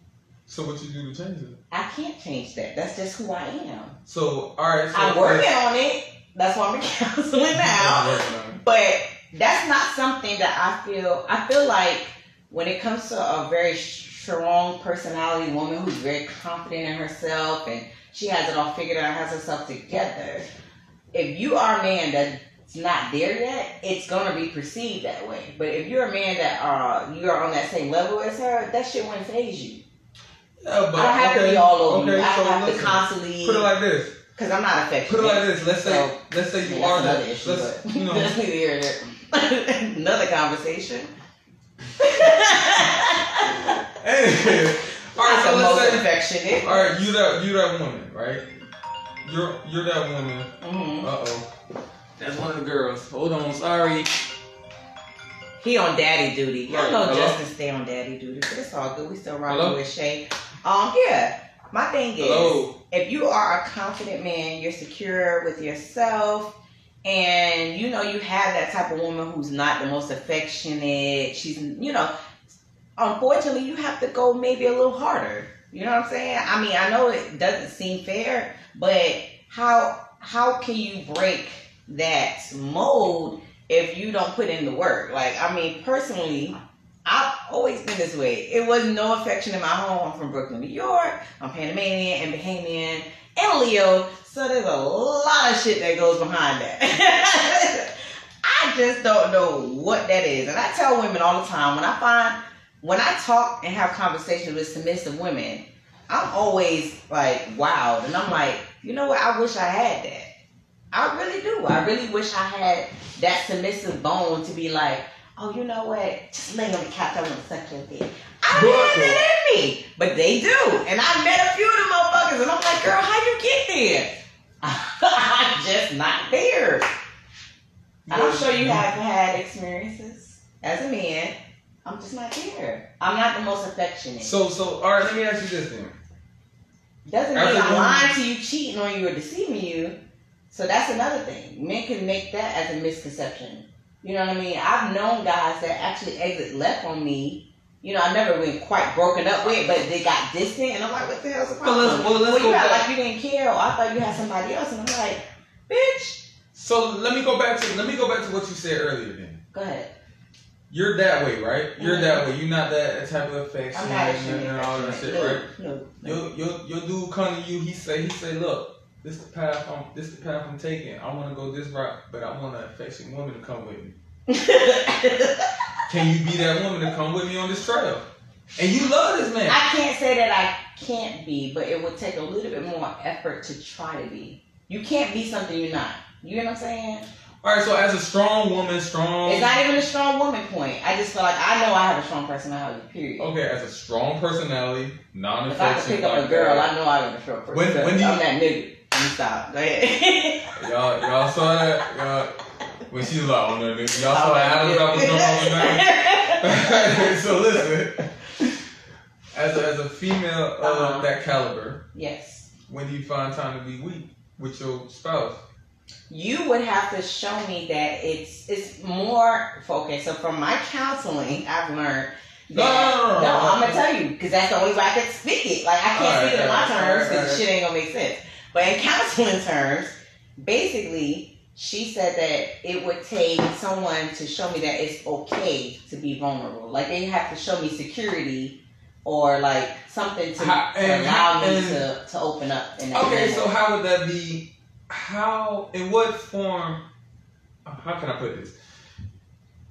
So what you do to change it? I can't change that. That's just who I am. So all right, so I'm working on it. That's why I'm in [LAUGHS] counseling now. Working on it. But that's not something that I feel. I feel like when it comes to a very strong personality woman who's very confident in herself and she has it all figured out, has herself together. If you are a man that's not there yet, it's gonna be perceived that way. But if you're a man that uh you are on that same level as her, that shit wouldn't phase you. Yeah, but I don't have okay, to be all over okay, you. I so have listen, to constantly Put it like this. because I'm not affectionate. Put it like this. Let's say So, let's say you are that. issue, Let's you know. that's neither here nor another conversation. Hey. [LAUGHS] all right, so let's say affectionate. all right, you that you that woman, right? You're you're that woman. Mhm. Uh oh. That's one of the girls. Hold on, sorry. He on daddy duty. Y'all Right, know hello? Justin stay on daddy duty, but it's all good. We still rocking Hello? with Shay. Um, yeah. My thing is, Hello. if you are a confident man, you're secure with yourself, and you know you have that type of woman who's not the most affectionate. She's, you know, unfortunately, you have to go maybe a little harder. You know what I'm saying? I mean, I know it doesn't seem fair, but how how can you break that mold if you don't put in the work? Like, I mean, personally, I've always been this way. It was no affection in my home. I'm from Brooklyn, New York. I'm Panamanian and Bahamian and Leo. So there's a lot of shit that goes behind that. [LAUGHS] I just don't know what that is. And I tell women all the time when I find, when I talk and have conversations with submissive women, I'm always like, wow. And I'm like, you know what? I wish I had that. I really do. I really wish I had that submissive bone to be like, oh, you know what? Just lay on the couch. I want to suck your dick. I don't have it in me. But they do. And I met a few of them motherfuckers. And I'm like, girl, how you get there? [LAUGHS] I'm just not there. I'm sure you have had experiences as a man. I'm just not there. I'm not the most affectionate. So so all right, let me ask you this then. Doesn't mean I'm lying to you, cheating on you, or deceiving you. So that's another thing. Men can make that as a misconception. You know what I mean? I've known guys that actually exit left on me. You know, I never been quite broken up with, but they got distant, and I'm like, what the hell's the Well, problem? let's- well, let's you go act back. like you didn't care, or I thought you had somebody else, and I'm like, bitch, So let me go back to let me go back to what you said earlier then. go ahead. You're that way, right? You're Mhm. that way. You're not that type of affection I'm not and, and all that affectionate. shit, no, right? no, no. Your your your dude come to you. He say he say, look, this the path I'm this the path I'm taking. I want to go this route, but I want an affectionate woman to come with me. [LAUGHS] Can you be that woman to come with me on this trail? And you love this man. I can't say that I can't be, but it would take a little bit more effort to try to be. You can't be something you're not. You know what I'm saying? All right, so as a strong woman, strong. It's not even a strong woman point. I just feel like I know I have a strong personality. Period. Okay, as a strong personality, non If I could pick up a girl, that. I know I have a strong When- personality. when do you- I'm that nigga. Me stop. Go ahead. Y'all, y'all saw that? Y'all, when she was like, oh no, nigga. Y'all saw that Adams was going on [LAUGHS] so listen, as a, as a female of Uh-huh. that caliber, yes. when do you find time to be weak with your spouse? You would have to show me that it's it's more focused. So from my counseling, I've learned. No, That, no, no, no, no. I'm gonna tell you because that's the only way I can speak it. Like I can't Alright, speak it in my terms because alright. shit ain't gonna make sense. But in counseling terms, basically, she said that it would take someone to show me that it's okay to be vulnerable. Like they have to show me security or like something to, How- and allow me and- to, to open up. Okay, manner. so how would that be? How, in what form? How can I put this?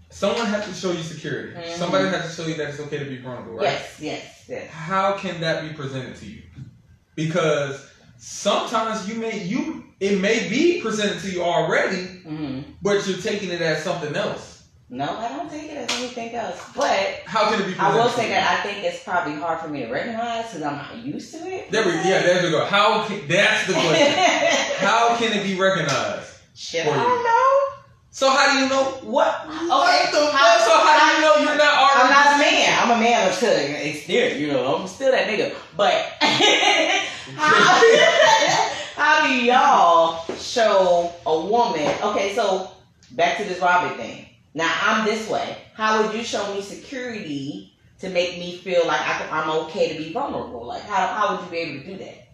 Someone has to show you security. Mhm. Somebody has to show you that it's okay to be vulnerable, right? yes, yes, yes. how can that be presented to you? Because sometimes you may you it may be presented to you already, hmm but you're taking it as something else. No, I don't take it as anything else. But How can it be? I will say that I think it's probably hard for me to recognize because I'm not used to it. There we yeah, there we go. How can that's the question? [LAUGHS] how can it be recognized? Shit, I don't know. So how do you know? What? What the Okay. fuck? So how do you know you're not already? I'm not a man. I'm a man until exterior. You know, I'm still that nigga. But [LAUGHS] how, [LAUGHS] how do y'all show a woman? Okay, so back to this Robert thing. Now I'm this way. How would you show me security to make me feel like I, can- I'm okay to be vulnerable? Like how how would you be able to do that?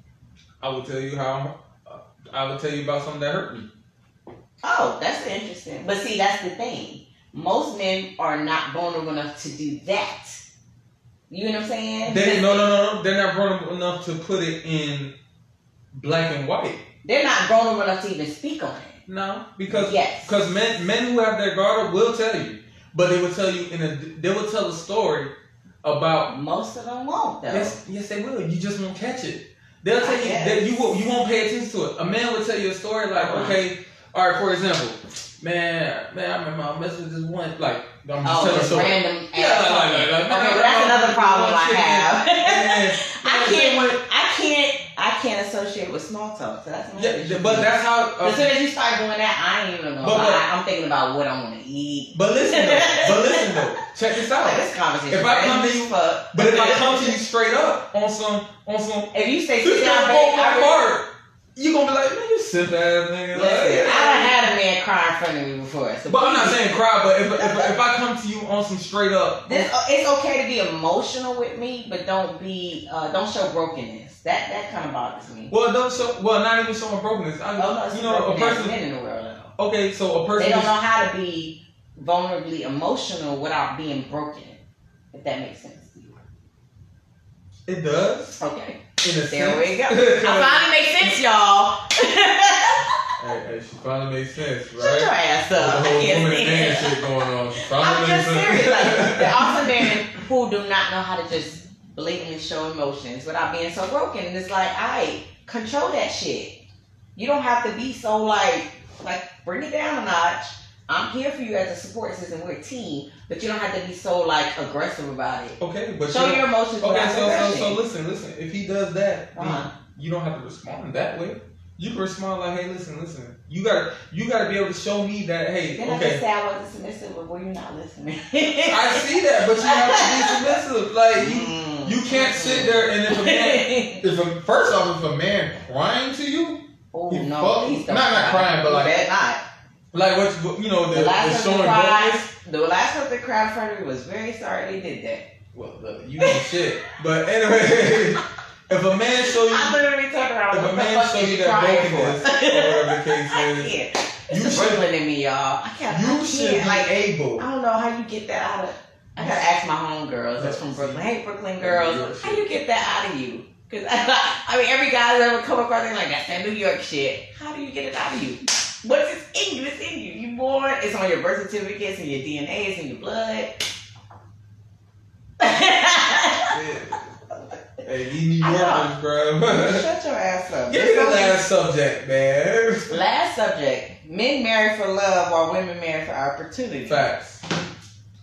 I will tell you how. Uh, I will tell you about something that hurt me. Oh, that's interesting. But see, that's the thing. Most men are not vulnerable enough to do that. You know what I'm saying? They no no no no. They're not vulnerable enough to put it in black and white. They're not vulnerable enough to even speak on it. No, because Yes. because men men who have their guard up will tell you, but they will tell you in a they will tell a story about Most of them won't, though. yes yes they will. You just won't catch it. They'll tell I you guess. that you will you won't pay attention to it. A man will tell you a story like Uh-huh. okay, all right. For example, man man I remember I messed with this one like I'm just Oh, telling a just story. random Yeah, like, like, like, like, Okay, that's another problem I have. I can't. I can't. I can't associate with small talk. So that's Yeah, issue. but that's how. uh, as soon as you start doing that, I ain't even gonna But- lie. I'm thinking about what I want to eat. but listen though. [LAUGHS] But listen though. Check this out. Like, this conversation. If I come to you- fuck. But if I come to [LAUGHS] you straight up on some on some if you say sit down, babe, I heart, you gonna be like, man, you simp ass nigga. Like, Listen, yeah. I done had a man cry in front of me before. So But I'm not saying cry, but if, if, if I come to you on some straight up, This, uh, it's okay to be emotional with me, but don't be uh, don't show brokenness. That that kind of bothers me. well, don't show, well, not even showing brokenness. I, Oh, no, you know, a person. men in the world. Though. Okay, so a person. They don't is- know how to be vulnerably emotional without being broken. If that makes sense to you. It does. Okay. In a There we go. [LAUGHS] I finally make sense, y'all. Hey, hey, she finally made sense, right? Shut your ass up. I whole can't woman and man stand it. shit going on. She finally I'm made just sense. serious. Like, [LAUGHS] there are some men who do not know how to just blatantly show emotions without being so broken. And it's like, I control that shit. You don't have to be so like, like bring it down a notch. I'm here for you as a support system. We're a team, but you don't have to be so like aggressive about it. Okay, but Show you your emotions Okay, so, so so listen, listen. If he does that, Uh-huh. you don't have to respond that way. You can respond like, "Hey, listen, listen. You gotta, you gotta be able to show me that. Hey, Then I okay, say I wasn't submissive, but were you not listening? I see that, but you have to be [LAUGHS] submissive. Like you, Mm. you can't sit there and if a man, [LAUGHS] if a first off, if a man crying to you, Oh no, fuck- not- not crying, but like- not. Like what- you know the, The the, last person showing cried, the last person that cried in front of me was very sorry they did that. Well, look, you know shit. But anyway, [LAUGHS] if a man show you, I literally turned around. if a man show you that brokenness or whatever the case [LAUGHS] I is, you It's the should- in me, y'all. I can't. I you can't. should be like. able. I don't know how you get that out of. I gotta ask my homegirls that's from Brooklyn. Hey, Brooklyn girls, how you get that out of you? Because [LAUGHS] I mean, every guy that ever come across, they're like, that's that New York shit. How do you get it out of you? What's it in you? It's in you. You born. It's on your birth certificate. It's in your DNA. It's in your blood. [LAUGHS] Hey, these New Yorkers, bro. [LAUGHS] Shut your ass up. Give me the last subject, man. [LAUGHS] Last subject. Men marry for love while women marry for opportunity. Facts.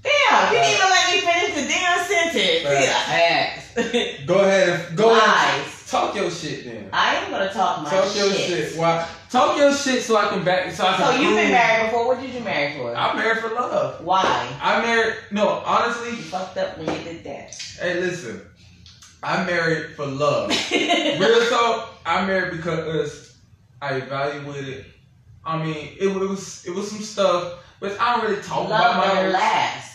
Damn, you didn't even let me finish the damn sentence. Facts. Facts. Go ahead and go ahead. Talk your shit then. I am gonna talk my Talk your shit. shit. Why? Talk your shit so I can back. So I can. So you've been married before. What did you marry for? I'm married for love. Why? I married. No, honestly. You fucked up when you did that. Hey, listen. I married for love. [LAUGHS] Real talk. I married because I evaluated. I mean, it was it was some stuff, but I don't really talk about my marriage. last.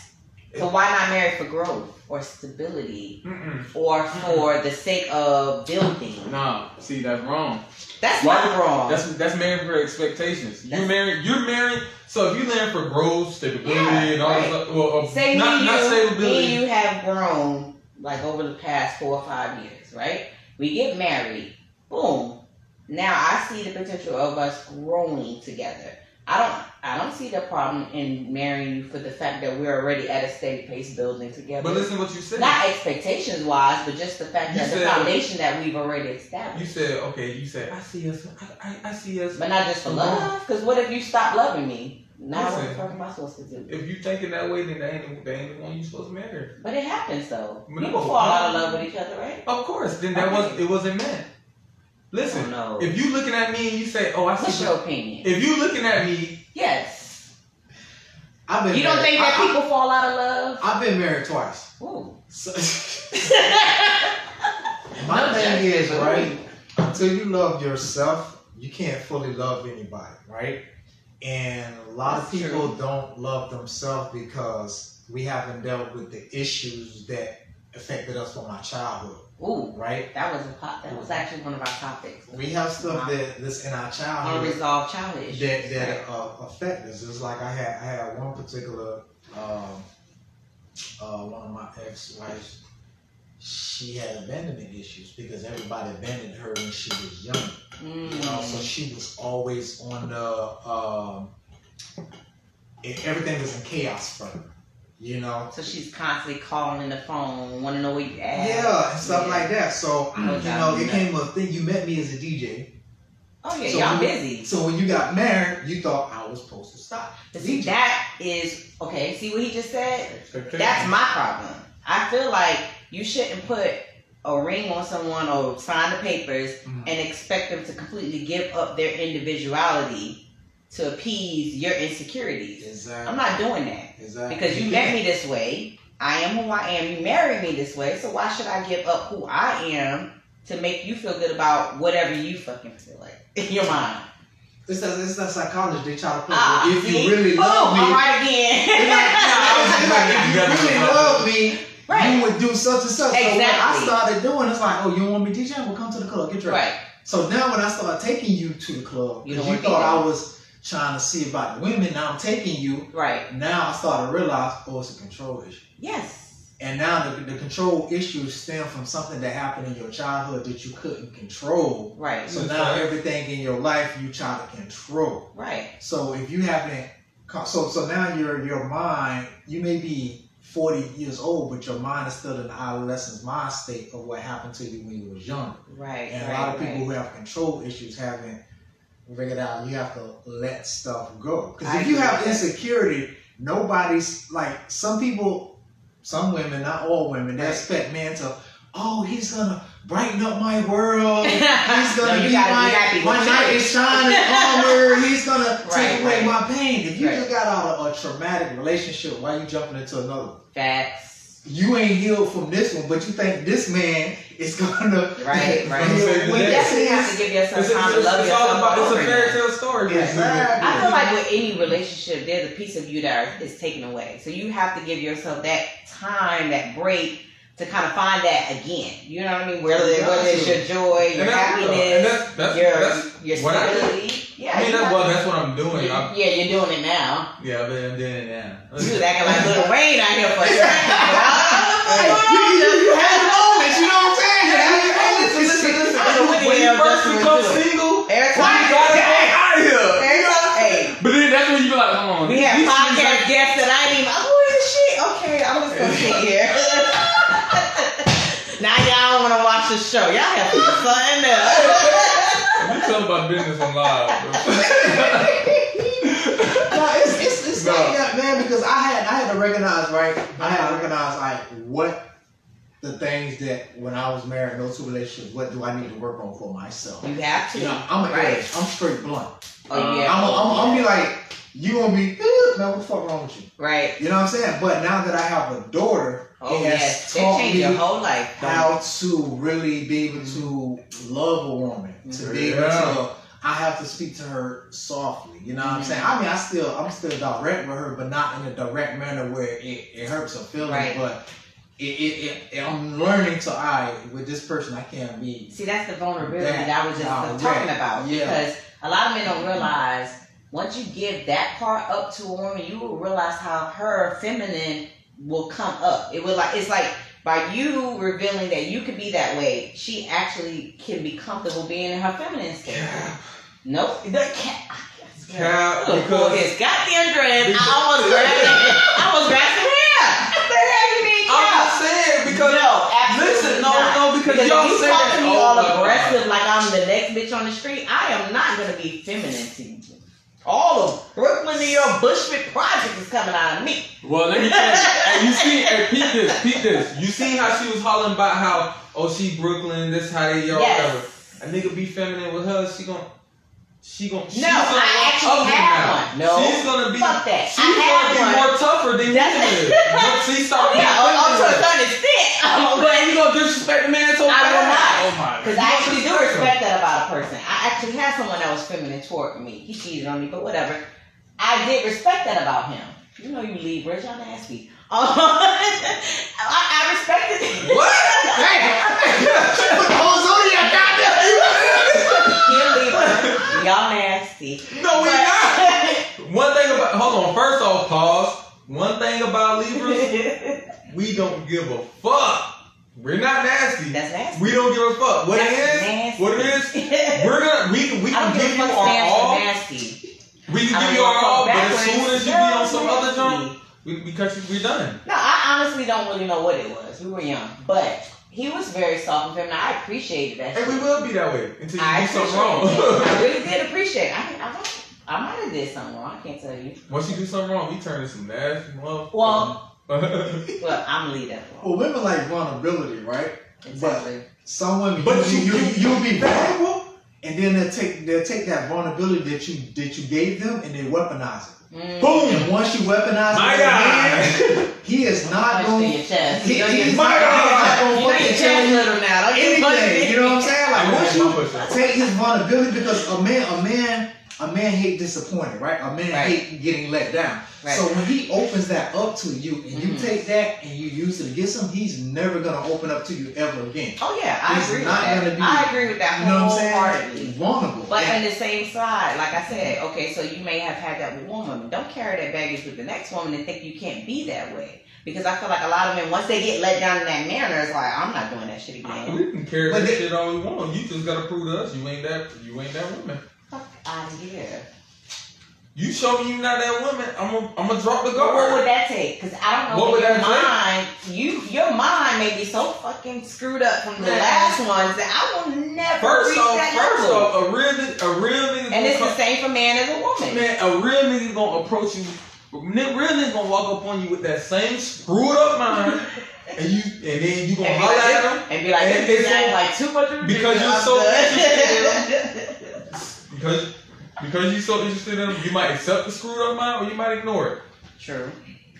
So why not marry for growth or stability Mm-mm. or for the sake of building? Nah, see that's wrong. That's Why- not wrong. That's that's married for expectations. You're married. You're married. So if you married for growth, stability, Yeah, and all right. this, stuff, well, uh, Say not me, not you, me stability. and you have grown like over the past four or five years, right? We get married, boom. Now I see the potential of us growing together. I don't I don't see the problem in marrying you for the fact that we're already at a steady pace building together. But listen, to what you said. Not expectations wise, but just the fact You that the foundation that we've already established. You said okay. You said I see us. I, I, I see us. But not just for love. Because what if you stop loving me? Now what the Listen. fuck am I supposed to do? If you thinking that way, then they ain't, they ain't the one you're supposed to marry. But it happens though. People fall out of love with each other, right? Of course. Then that was it wasn't meant. Listen, Oh, no. if you looking at me and you say, "Oh, I see," What's see," your opinion? if you looking at me, Yes. I've been You don't think that I- I- people fall out of love? I've been married twice. Ooh. So, [LAUGHS] my No thing is, right, until you love yourself, you can't fully love anybody, right? And a lot of people true. don't love themselves because we haven't dealt with the issues that affected us from our childhood, Ooh. right? That was a po- that was actually one of our topics. We have stuff that that's in our childhood Unresolved child issues. that that uh, affect us. It's like I had I had one particular um, uh, one of my ex wives. She had abandonment issues because everybody abandoned her when she was young. Mm. You know, so she was always on the um, everything was in chaos for her. You know, So she's constantly calling in the phone, want to know where you at. yeah, and stuff Yeah. like that. So No you know, it came a thing. You met me as a DJ. Oh yeah, So y'all when- busy. So when you got married, you thought I was supposed to stop. But see, DJ. that is okay. See what he just said? That's my problem. I feel like you shouldn't put a ring on someone or sign the papers Mhm. and expect them to completely give up their individuality to appease your insecurities. Exactly. I'm not doing that Exactly. because you met me this way. I am who I am. You married me this way, so why should I give up who I am to make you feel good about whatever you fucking feel like [LAUGHS] in your mind? It's that, it's that psychology they try to play. Ah, if see? you really love me, I'm right again. it's like, it's like, if you really love me, right, you would do such and such. So what I started doing, it's like, oh, you don't want me DJing? Well, come to the club, get dressed. right. So now when I start taking you to the club, You because you, thought. I was trying to see about the women, now I'm taking you. Right. Now I started to realize, oh, it's a control issue. Yes. And now the, the control issues stem from something that happened in your childhood that you couldn't control. Right. So now everything in your life you try to control. Right. So if you haven't, so so now your your mind, you may be forty years old, but your mind is still in the adolescence mind state of what happened to you when you was young. Right. And right, a lot of people right. who have control issues haven't figured out you have to let stuff go. Because if you have insecurity, nobody's like some people, some women, not all women, they Right. expect men to. Oh, he's gonna brighten up my world. [LAUGHS] He's gonna you be gotta be my, happy my you. in shining [LAUGHS] armor. He's gonna Right, take away right. my pain. If you just got out of a traumatic relationship, why you jumping into another one? Facts. You ain't healed from this one, but you think this man is gonna Right, [LAUGHS] right. heal You with You Yeah. definitely have to give yourself It's, time it's, to love it's all yourself. about. It's a fairy tale story. Yeah, basically. exactly. I feel like with any relationship, there's a piece of you that is taken away. So you have to give yourself that time, that break to kind of find that again. You know what I mean? Whether, whether it's your joy, your And that's real. happiness, And that's- that's- your that's your what I- stability. yeah, I mean, you that's, well, that's what I'm doing. I'm, yeah, you're doing it now. yeah, but I'm doing it now. You was acting like Lil Wayne out here for [LAUGHS] a second. Hey, you, you, you had the moments, Listen, listen, listen. I know what when the you hell first become single, Every you gotta hey, get out of here. hey, But then that's when you be like, hold on. we have these podcast things guests that I ain't even. Who oh, is shit? Okay, I'm just gonna sit [LAUGHS] here. [LAUGHS] now y'all want to watch the show. Y'all have to fun are- We tell about business on live. bro. [LAUGHS] no, it's it's, it's No. like that, man. Because I had I had to recognize, right? I had to recognize like what the things that when I was married, no two relationships, what do I need to work on for myself? You have to. You know, I'm a right. I'm straight blunt. Oh yeah. I'm a, I'm, I'm be like, you gonna be, eh, man, what the fuck wrong with you? right. You know what I'm saying? But now that I have a daughter, Oh it has yes. It taught changed me your whole life. how to really be able to love a woman, to be able to. I have to speak to her softly. You know what I'm Mhm. saying? I mean, I still, I'm still direct with her, but not in a direct manner where it, it hurts her feelings. Right. But it, it, it, I'm learning to, I with this person, I can't be. See, that's the vulnerability That that, I was just direct. talking about. Yeah. Because a lot of men don't realize once you give that part up to a woman, you will realize how her feminine will come up. It will like it's like by you revealing that you could be that way, she actually can be comfortable being in her feminine state. Nope. The cat. Cap, Look, because- boy, his goddamn dreads. I almost grabbed it. I almost grabbed some hair. What the hell you mean, I'm cap? just saying because no, absolutely listen, no, not. no, because, Because y'all if you say talk that to me oh all my God. aggressive like I'm the next bitch on the street, I am not gonna be feminine to you. All of Brooklyn, New York, Bushwick Project is coming out of me. Well, let me tell you. hey, you see, hey, peep this, peep this. You seen how she was hollering about how, oh, she Brooklyn, this how they are, Yes. whatever. A nigga be feminine with her, she gon' she gon' she's No, gonna I actually have now. one. No, she's gonna be, fuck that. she's I gonna have be one. more tougher than That's- we is. [LAUGHS] Once she start being yeah, oh, to a feminine. certain extent. Oh, But you gonna disrespect the man so I will not. Oh my Because I actually do gonna respect that about a person. I actually had someone that was feminine toward me. He cheated on me, but whatever. I did respect that about him. You know you Libras, y'all nasty. Um, [LAUGHS] I, I respected it. him. What? [LAUGHS] Oh, Zodiac, goddamn! He a Libra. Y'all nasty. No, we But- not. [LAUGHS] One thing about hold on, first off, pause. One thing about Libras, [LAUGHS] we don't give a fuck. We're not nasty. That's nasty. We don't give a fuck. What That's it is, nasty. what it is, [LAUGHS] we're gonna we can we can give give you our all. nasty. We can give you our all, but as soon as you be on some other junk, we, we cut you. We done. No, I honestly don't really know what it was. We were young, but he was very soft with him, and feminine. I appreciated that. And we will be that way until you I do something wrong. I really [LAUGHS] did appreciate. it. I, I, I might have did something wrong. I can't tell you. Once you do something wrong, we turn into some nasty motherfucker. Well- [LAUGHS] But I'm gonna leave that alone. Well, women like vulnerability, right? Exactly. Some women, But you, you- you, you- you, will be vulnerable, and then they'll take they'll take that vulnerability that you that you gave them, and they weaponize it. Mm. Boom. And once you weaponize My it, God. man, [LAUGHS] he is not going. to your chest. He- You know, he's your- not gonna you know fucking your tell chest you little now. Don't you punch anything. You know what I'm saying? Like once you take his vulnerability, because a man, a man, a man hate disappointed, right? A man Right. hate getting let down. Right. So when he opens that up to you, and you Mhm. take that and you use it against him, he's never gonna open up to you ever again. Oh yeah, I He's agree with that. gonna be- I agree with that You know what I'm saying? wholeheartedly. Vulnerable. But And- on the same side, like I said, okay, so you may have had that with one woman. Don't carry that baggage with the next woman and think you can't be that way. Because I feel like a lot of men, once they get let down in that manner, it's like, I'm not doing that shit again. we can carry But that they- shit all we want. You just gotta prove to us you ain't that you ain't that woman. Out of here. You show me you not that woman, I'm gonna I'm gonna drop the But what would that take? Because I don't know What would your that mind, you, your mind may be so fucking screwed up from the Man. last ones that I will never First reach off, that first level. off, a real a real nigga and it's the same for man as a woman. Man, a real nigga gonna approach you. Real nigga gonna walk up on you with that same screwed up mind, [LAUGHS] and you and then you gonna holler like, at him and be like, and this it's like too much because you're I'm so. [LAUGHS] because because you're so interested in them, you might accept the screwed up mind or you might ignore it. True.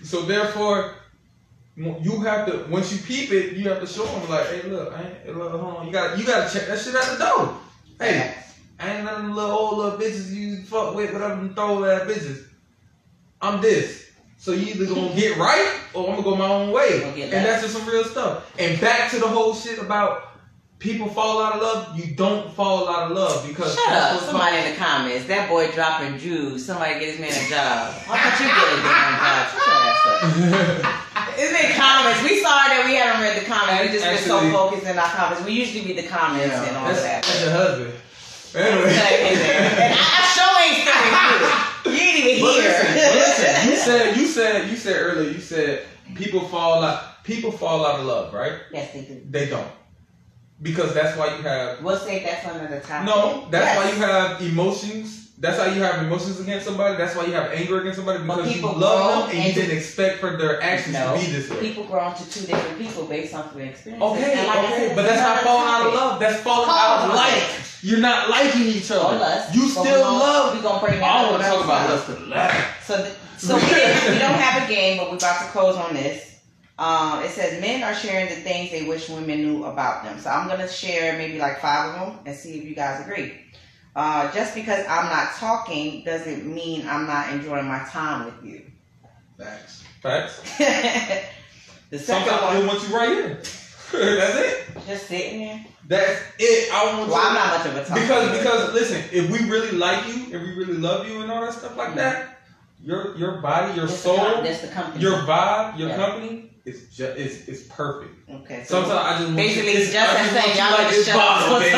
So therefore, you have to once you peep it, you have to show them like, hey, look, I ain't, hey, look, hold on, you got you got to check that shit out the door. Hey, I ain't none of them little old little bitches you fuck with, whatever them throw ass bitches. I'm this. So you either gonna get right or I'm gonna go my own way. And that's just some real stuff. And back to the whole shit about people fall out of love. You don't fall out of love because Shut that's up. what's Somebody in the comments. That boy dropping Jews. Somebody get his man a job. Why don't you get a damn job? Shut your ass up. [LAUGHS] It's in the comments. We sorry that we haven't read the comments. We just been so focused in our comments. We usually read the comments Yeah, and all that's, that. that's your husband. and Anyway. I, I sure ain't still you. You ain't even But here. listen, but listen, you said you said you said earlier, you said people fall out people fall out of love, right? yes, they do. They don't. Because that's why you have We'll save that for another topic. No, that's Yes. why you have emotions That's how you have emotions against somebody. That's why you have anger against somebody because you people love them and you didn't expect for their actions No. to be this way. People grow into two different people based off of their experience. Okay, like okay, said, but that's not falling out of love. That's falling out of like. You're not liking each Or other. lust. You still love. We gonna bring I up want to talk about lust laugh. So, th- so we, we don't have a game, but we're about to close on this. Um, it says men are sharing the things they wish women knew about them. So I'm gonna share maybe like five of them and see if you guys agree. Uh, just because I'm not talking doesn't mean I'm not enjoying my time with you. Facts. Facts. [LAUGHS] the second Sometimes I one, want you right here. [LAUGHS] That's it. just sitting there. That's it. I want Well, you. I'm not much of a talker. because because listen, if we really like you, if we really love you and all that stuff like that, your your body, your That's the com- soul, the your vibe, your Yeah. company is just is is perfect. okay. So Sometimes I just want basically, you, just I as saying y'all like this up bottle, [LAUGHS] baby.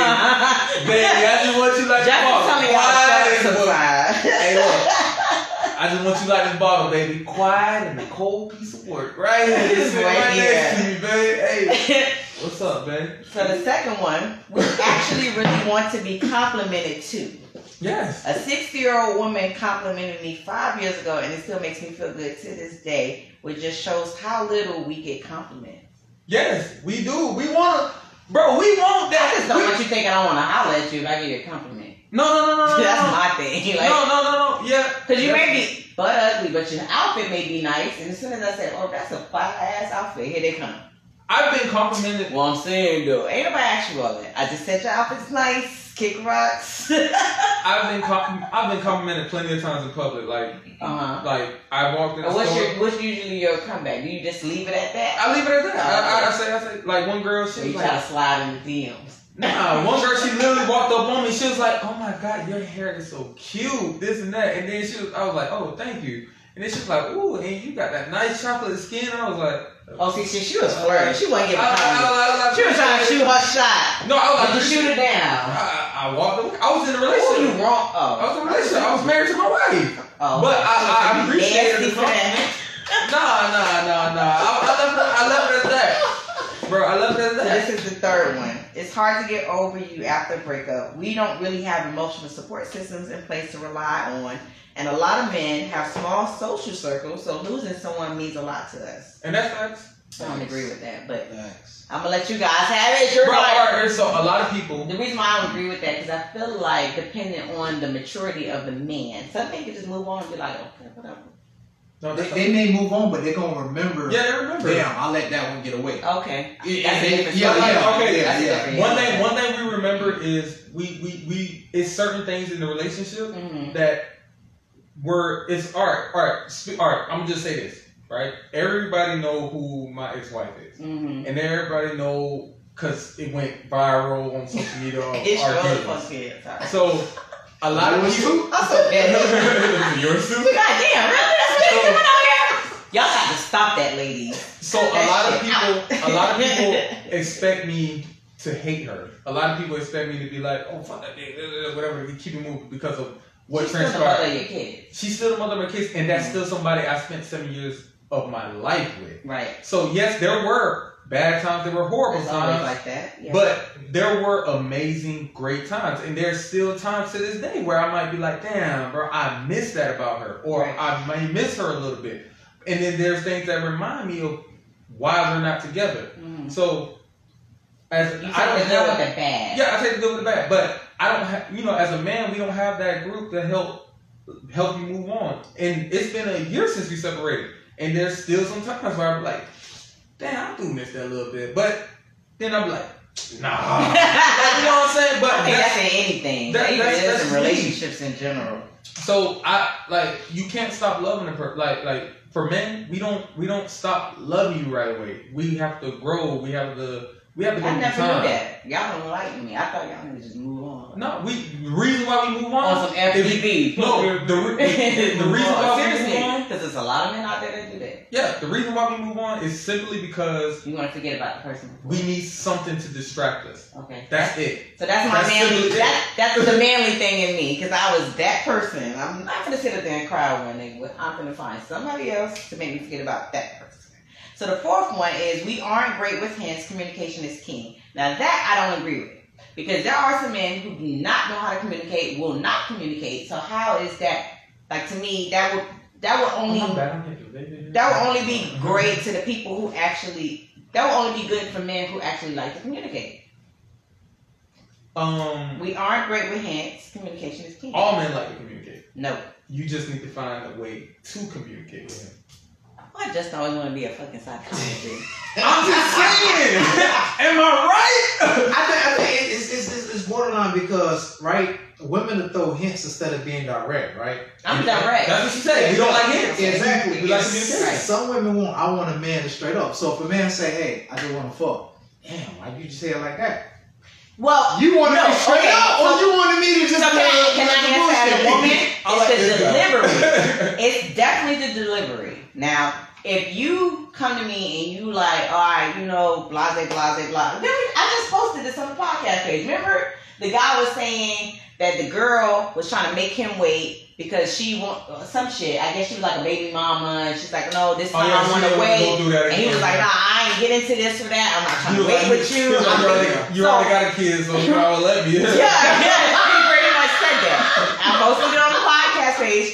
Baby, I just want you like Just this bottle. tell me y'all shut up as a- sometimes. Hey, look. [LAUGHS] I just want you like this bottle, baby. Quiet and a cold piece of work. Right here. [LAUGHS] Just Right right, here. next to me, baby. Hey, what's up, baby? So the second one, we actually really want to be complimented too. Yes. A 60 year old woman complimented me five years ago, and it still makes me feel good to this day, which just shows how little we get compliments. Yes, we do. We wanna Bro, we want that. I just don't We- want you thinking I don't want to holler at you if I give you a compliment. No, no, no, no, no. [LAUGHS] That's no. my thing. Like, no, no, no, no. Yeah. Cause you That's- may be butt ugly, but your outfit may be nice. And as soon as I say, "Oh, that's a fire ass outfit," here they come. I've been complimented. Well, I'm saying though, ain't nobody asked you all that. I just said your outfit's nice, kick rocks. uh [LAUGHS] I've been com- I've been complimented plenty of times in public. Like huh. like I walked in the What's store. your what's usually your comeback? Do you just leave it at that? I leave it at that. I, I, I say I say like one girl she you was try to slide in the DMs? Nah, one girl she literally walked up on me. She was like, "Oh my god, your hair is so cute, this and that." And then she was, I was like, "Oh, thank you." And then she was like, "Ooh, and you got that nice chocolate skin." I was like, Oh, see, she, she was flirting. She wasn't giving compliments. She was trying to shoot her shot. No, I was like, you shoot her down. I, I walked away. I was in a Oh, relationship. you wrong. I was Oh. in a relationship. I was married to my wife. Oh. But I, I, appreciated the compliment. Nah, nah, nah, nah. I, I left it. I left it at that, bro. I left it at So that. this is the third one. It's hard to get over you after a breakup. We don't really have emotional support systems in place to rely on, and a lot of men have small social circles, so losing someone means a lot to us. And that's facts. I don't agree with that, but Facts. I'm gonna let you guys have it. You're Bro, right. so a lot of people. The reason why I don't agree with that because I feel like depending on the maturity of the man, some men can just move on and be like, okay, whatever. No, They, that's they may move on, but they're gonna remember. yeah, I remember. Damn, I let that one get away. Okay, Yeah, that's a yeah, yeah, story. yeah, okay, yeah, That's yeah. One thing, one thing we remember is we we we it's certain things in the relationship Mhm. that were it's all right, all right, sp- all right. I'm gonna just say this, right? Everybody know who my ex-wife is, Mhm. and everybody know because it went viral on social media. [LAUGHS] It's your kids. fuck So a lot of Yours people. I'm so bad. Yours too. God damn, really? That's what they doing out here? Y'all got to stop that, ladies. So a lot of people, out. a lot of [LAUGHS] people expect me to hate her. A lot of people expect me to be like, oh fuck that bitch, uh, whatever, we keep it moving because of what She's still the mother transpired. of your kids. She's still the mother of my kids, and that's Mhm. still somebody I spent seven years of my life with. Right. So yes, there were bad times, there were horrible always times, like that. Yeah. but there were amazing, great times, and there's still times to this day where I might be like, damn, bro, I miss that about her, or Right. I may miss her a little bit. And then there's things that remind me of why we're not together. Mhm. So, as you I don't good with the bad. yeah, I take the good with the bad, but I don't have, you know, as a man, we don't have that group to help help you move on. And it's been a year since we separated, and there's still some times where I'm like, damn, I do miss that a little bit, but then I'm like, nah, [LAUGHS] you know what I'm saying? But I think that's- that's in anything. that- that's- just that's in me. relationships in general. So I like you can't stop loving a person. Like like for men, we don't we don't stop loving you right away. We have to grow. We have to we have to go I never time. knew that. Y'all don't like me. I thought y'all need to just move on. No, we the reason why we move on. On some FTV. no, the, re- the [LAUGHS] reason why we move on. because there's a lot of men out there that do that. Yeah, the reason why we move on is simply because You want to forget about the person. we need something to distract us. Okay. That's it. So that's my That's manly. That, that's the [LAUGHS] manly thing in me because I was that person. I'm not gonna sit up there and cry one nigga. I'm gonna find somebody else to make me forget about that person. So the fourth one is we aren't great with hints. Communication is king. Now that I don't agree with. Because there are some men who do not know how to communicate, will not communicate. So how is that? Like to me, that would that would only I'm bad, I'm getting baby. that would only be great to the people who actually. That would only be good for men who actually like to communicate. Um, We aren't great with hints. Communication is key. all men like to communicate. No, You just need to find a way to communicate with him. I just always want to be a fucking psychologist. [LAUGHS] I'm just saying. [LAUGHS] Am I right? I think, I think it's, it's, it's, it's borderline because, right, women to throw hints instead of being direct, right? I'm direct. That's what she said. We don't like hints. Exactly. We like It's- communication. Some women want, I want a man to straight up. So if a man say, hey, I just want to fuck, damn, why you just say it like that? Well, You want No, be straight okay, up, or so- you wanted me to just so can I, uh, can I answer as a woman? Like It's the delivery. [LAUGHS] it's definitely the delivery. Now, if you come to me and you like, all right, you know, blase, blase, blah. Remember, I just posted this on the podcast page. Remember, the guy was saying that the girl was trying to make him wait because she want uh, some shit. I guess she was like a baby mama, and she's like, no, this Oh, time yeah, I want to wait. go through that And he was like, nah, I ain't get into this or that. I'm not trying You to wait like- with you. you like, I'm you already, you So- already got a kid, so you probably let me. [LAUGHS] yeah, yeah, he pretty much said that. I posted it on the podcast page.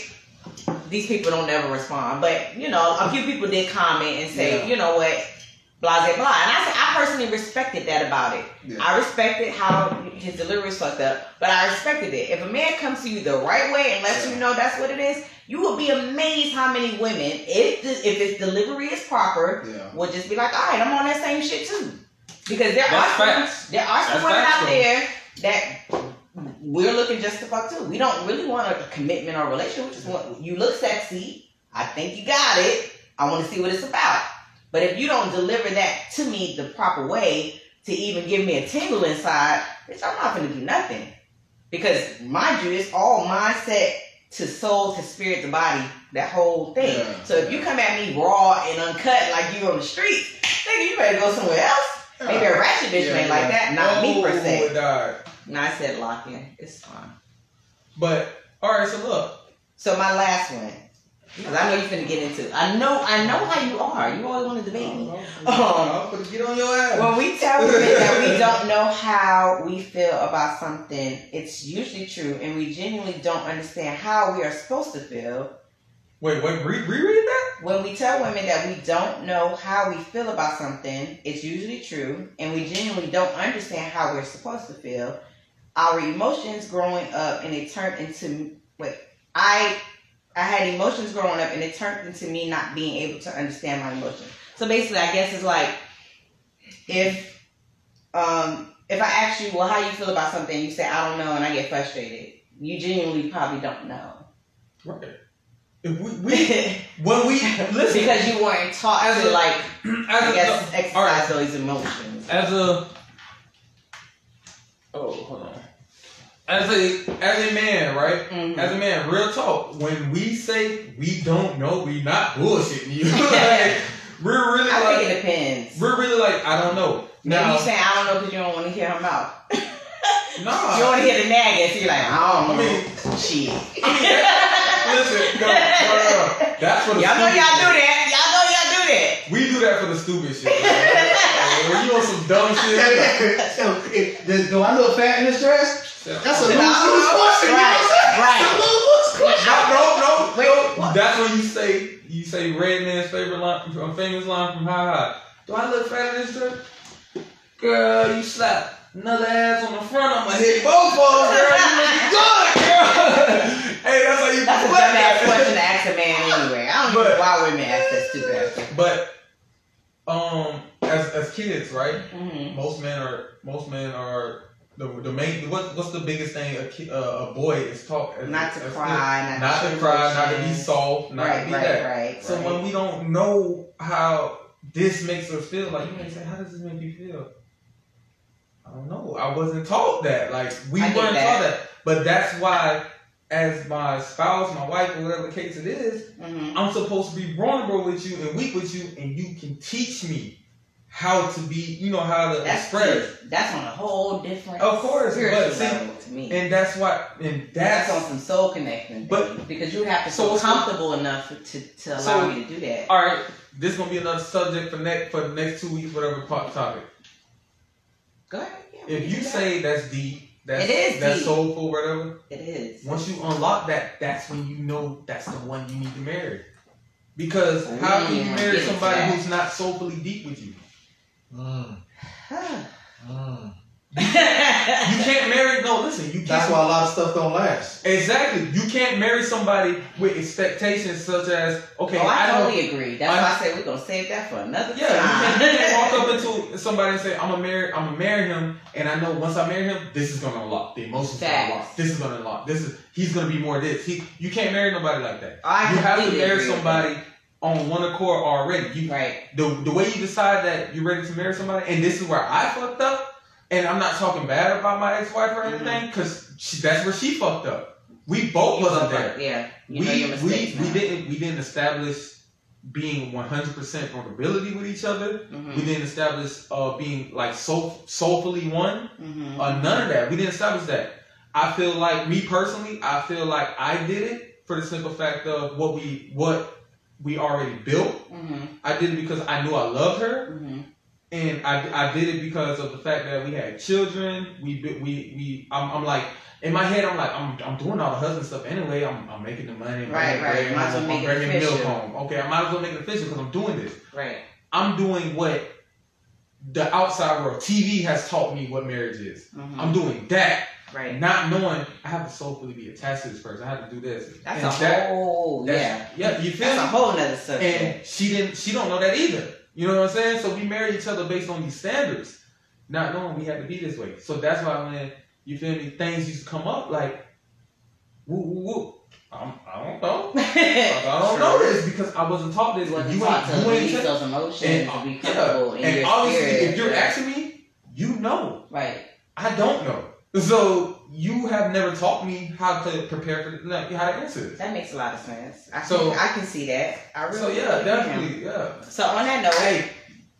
These people don't never respond, but you know, a few people did comment and say, Yeah. you know what, blah blah blah. And I said, I personally respected that about it. Yeah. I respected how his delivery was fucked up, but I respected it. If a man comes to you the right way and lets you know that's what it is, you will be amazed how many women, if the, if his delivery is proper, Yeah. will just be like, all right, I'm on that same shit too. Because there That's are some, there are some women facts, out though. there that we're looking just to fuck too. We don't really want a commitment or relationship. We just want you look sexy. I think you got it. I want to see what it's about. But if you don't deliver that to me the proper way to even give me a tingle inside, bitch, I'm not gonna do nothing. Because mind you, it's all mindset to soul to spirit to body, that whole thing. Yeah. So if you come at me raw and uncut like you on the streets, nigga, you better go somewhere else. Maybe a ratchet bitch Yeah, ain't like that, not me per se. No, I said lock in. It's fine. But all right, so look, So my last one, because I know you're finna get into. I know, I know how you are. You always want to debate me. I'm gonna get on your ass. When we tell women that we [LAUGHS] don't know how we feel about something, it's usually true, and we genuinely don't understand how we are supposed to feel. Wait, wait, re- reread that? When we tell women that we don't know how we feel about something, it's usually true, and we genuinely don't understand how we're supposed to feel. Our emotions growing up, and it turned into wait, I I had emotions growing up, and it turned into me not being able to understand my emotions. So basically, I guess it's like if um if I ask you, well, how you feel about something, you say I don't know, and I get frustrated. You genuinely probably don't know. Right. If we, we [LAUGHS] when we listen because you weren't taught As to a- like [CLEARS THROAT] as I a- guess all exercise right, those emotions. as a oh hold on as a as a man right Mhm. as a man real talk when we say we don't know we not bullshitting you [LAUGHS] like, [LAUGHS] we're really I like think it depends. we're really like I don't know now you saying I don't know because you don't want to hear him out. [LAUGHS] nah You want to hear the nagging, so you're like, I don't I know. mean Shit. I mean that, listen no, no, no, that's what. Y'all know y'all do that. Y'all know y'all do that. we do that for the stupid shit like, like, when you on some dumb shit like, so, it, does- do I look fat in this dress? That's a No, lose-lose question. you know right, what I'm saying? right. That's a lose-lose question. No, no, no, Wait, no. what? That's when you say you say Redman's favorite line, a famous line from How High. Do I look fat in this dress? Girl, you slap another ass on the front. I'ma hit both of them, girl. You looking good, girl. [LAUGHS] hey, that's how you That's a put dumbass that. question to ask a man anyway. I don't But- why women ask that stupid. But um, as as kids, right? Mm-hmm. Most men are most men are. The, the main what what's the biggest thing a ki, uh, a boy is taught as, Not to cry, kid? not, not to cry not to be soft not right, to be right, that right, So when we don't know how this makes us feel, like you may say, how does this make you feel? I don't know. I wasn't taught that. Like we I weren't that. taught that. But that's why, as my spouse, my wife, or whatever the case it is, Mhm. I'm supposed to be vulnerable with you and weak with you, and you can teach me how to be. You know how to That's express. That's on a whole different Of course, but see, to me. And that's why. And That's that's on some soul connection, But- baby, because you have to So feel comfortable enough to, to allow So- me to do that. all right. This is gonna be another subject for next for the next two weeks, whatever part topic. Go ahead, yeah. if you say that's deep, that's It is that's deep. soulful, whatever. It is. Once you unlock that, that's when you know that's the one you need to marry. Because how can you marry somebody who's not soulfully deep with you? Mm, [SIGHS] mm. You can't marry. No, listen. You can't. That's why a lot of stuff don't last. Exactly. You can't marry somebody with expectations such as okay. oh, I, I totally agree. That's I- why I said we're gonna save that for another Yeah, you can't, you can't walk up into somebody and say, "I'm gonna marry, I'm gonna marry him," and I know once I marry him, this is gonna unlock the emotions. Gonna unlock. This is gonna unlock. This is he's gonna be more this. He, you can't marry nobody like that. I you have to marry somebody on one accord already. You, Right. the the way you decide that you're ready to marry somebody, and this is where I fucked up, and I'm not talking bad about my ex-wife or Mhm. anything, because that's where she fucked up. We both wasn't there. Yeah. You we know your mistakes we, we didn't we didn't establish being 100% vulnerability with each other. Mhm. We didn't establish uh, being like soul, soulfully one. Mhm. Uh, none of that. We didn't establish that. I feel like me personally, I feel like I did it for the simple fact of what we what we already built. Mhm. I did it because I knew I loved her, Mhm. And I, I did it because of the fact that we had children. We we we. I'm, I'm like in my head. I'm like I'm I'm doing all the husband stuff anyway. I'm, I'm making the money. I'm Right, right. Might as well make I'm it milk official. home. Okay, I might as well make it official because I'm doing this. Right. I'm doing what the outside world, TV has taught me what marriage is. Mhm. I'm doing that, right. not knowing I have to soulfully be attached to this person. I have to do this. That's And a that- whole that's- yeah. yeah. You feel That's a whole nother subject. And she didn't. She don't know that either. You know what I'm saying? So we married each other based on these standards, not knowing we had to be this way. So that's why when you feel me, things used to come up like, woo woo woo. I'm, I don't know. [LAUGHS] I don't know this because I wasn't taught this. You wasn't you taught ain't, to you ain't those emotions and, and, be yeah, comfortable in and your obviously, spirit. if you're asking me, you know. right, I don't know. So you have never taught me how to prepare for like, how to answer this. that makes a lot of sense. I So- can, I can see that. I really So yeah, definitely, yeah. So on that note, Hey,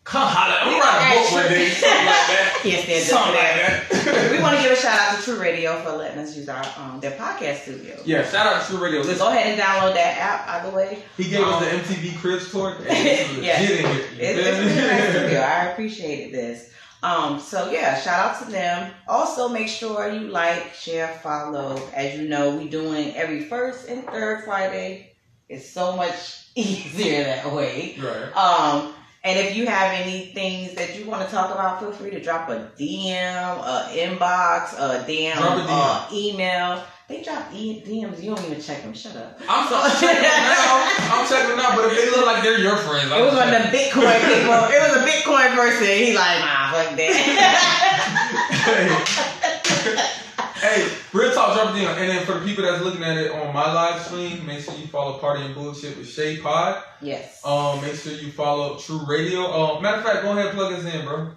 come holler. I'm writing a book one day, [LAUGHS] something like that. can't stand up Something like that. we want to give a shout out to True Radio for letting us use our um, their podcast studio. yeah, shout out to True Radio. So Listen, go ahead and download that app. By the way, he gave us Um, the MTV Cribs tour. [LAUGHS] And this is Yeah. legit in here. It's, it's a nice studio. I appreciated this. Um, so yeah, shout out to them. Also, make sure you like, share, follow. As you know, we doing every first and third Friday. It's so much [LAUGHS] easier that way. Right. Um, and if you have any things that you want to talk about, feel free to drop a DM, a inbox, a damn Drop a DM. uh, email. They drop e- DMs. You don't even check them. Shut up. I'm, I'm checking them now. I'm checking them now, but if they look like they're your friends, It I'm was one of the Bitcoin [LAUGHS] people. It was a Bitcoin person. He like, nah, fuck that. [LAUGHS] hey, real talk, drop it down. And then for the people that's looking at it on my live stream, make sure you follow Party and Bullshit with Shay Pod. yes. Um, make sure you follow True Radio. Um, matter of fact, go ahead and plug us in, bro.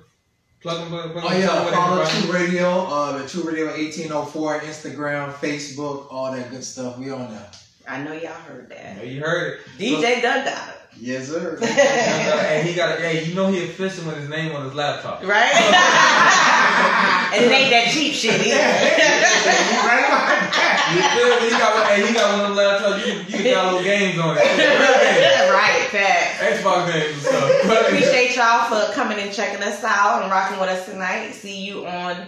Plug them, plug, plug Oh yeah, tell them what follow they True Radio, uh, the True Radio 1804, Instagram, Facebook, all that good stuff. We on there. I know y'all heard find. that. Yeah, you heard it. DJ Doug got it. Yes, sir. [LAUGHS] And, he got hey, you know he official with his name on his laptop. Right? [LAUGHS] and it ain't that cheap shit either. You feel me? He got, hey, he got one of the laptops. You, you can download [LAUGHS] games on it. right, facts. Xbox games and stuff. Appreciate y'all for coming and checking us out and rocking with us tonight. See you on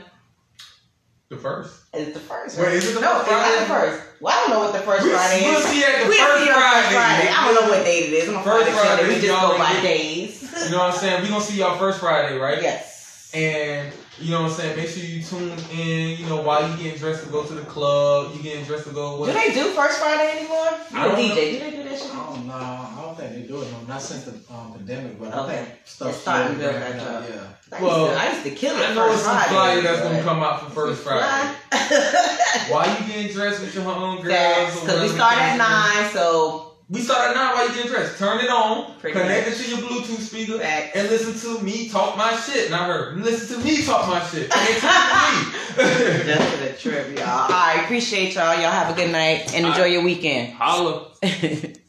the first. is the first. Wait, is it the no, first it's not the first. Well, I don't know what the first We, Friday we'll is. see at the We'll first see Friday. first Friday. I don't know what date it is. I'm First Friday, Friday. We just go by days. You know what I'm saying? We're going to see y'all first Friday, right? Yes. And you know what I'm saying? Make sure you tune in. You know, while you getting dressed to go to the club, you getting dressed to go. Do they do first Friday anymore? You I a don't DJ? know. Do they do that shit? I don't know. I don't think they do it. No, not since the um, pandemic, but Okay. I think stuff starting to slowly build back up, up. Yeah. I used, Well, to, I used to kill it I know first it's some flyer that's gonna come out for first Friday. Why [LAUGHS] While you getting dressed with your own girls, because we start at nine, so We start at nine while you getting dressed. Turn it on, Pretty connect much. it to your Bluetooth speaker, Facts. and listen to me talk my shit. Not her. Listen to me talk my shit. Pay attention me. [LAUGHS] just for the trip, y'all. All right, appreciate y'all. Y'all have a good night and enjoy your weekend. Holla. [LAUGHS]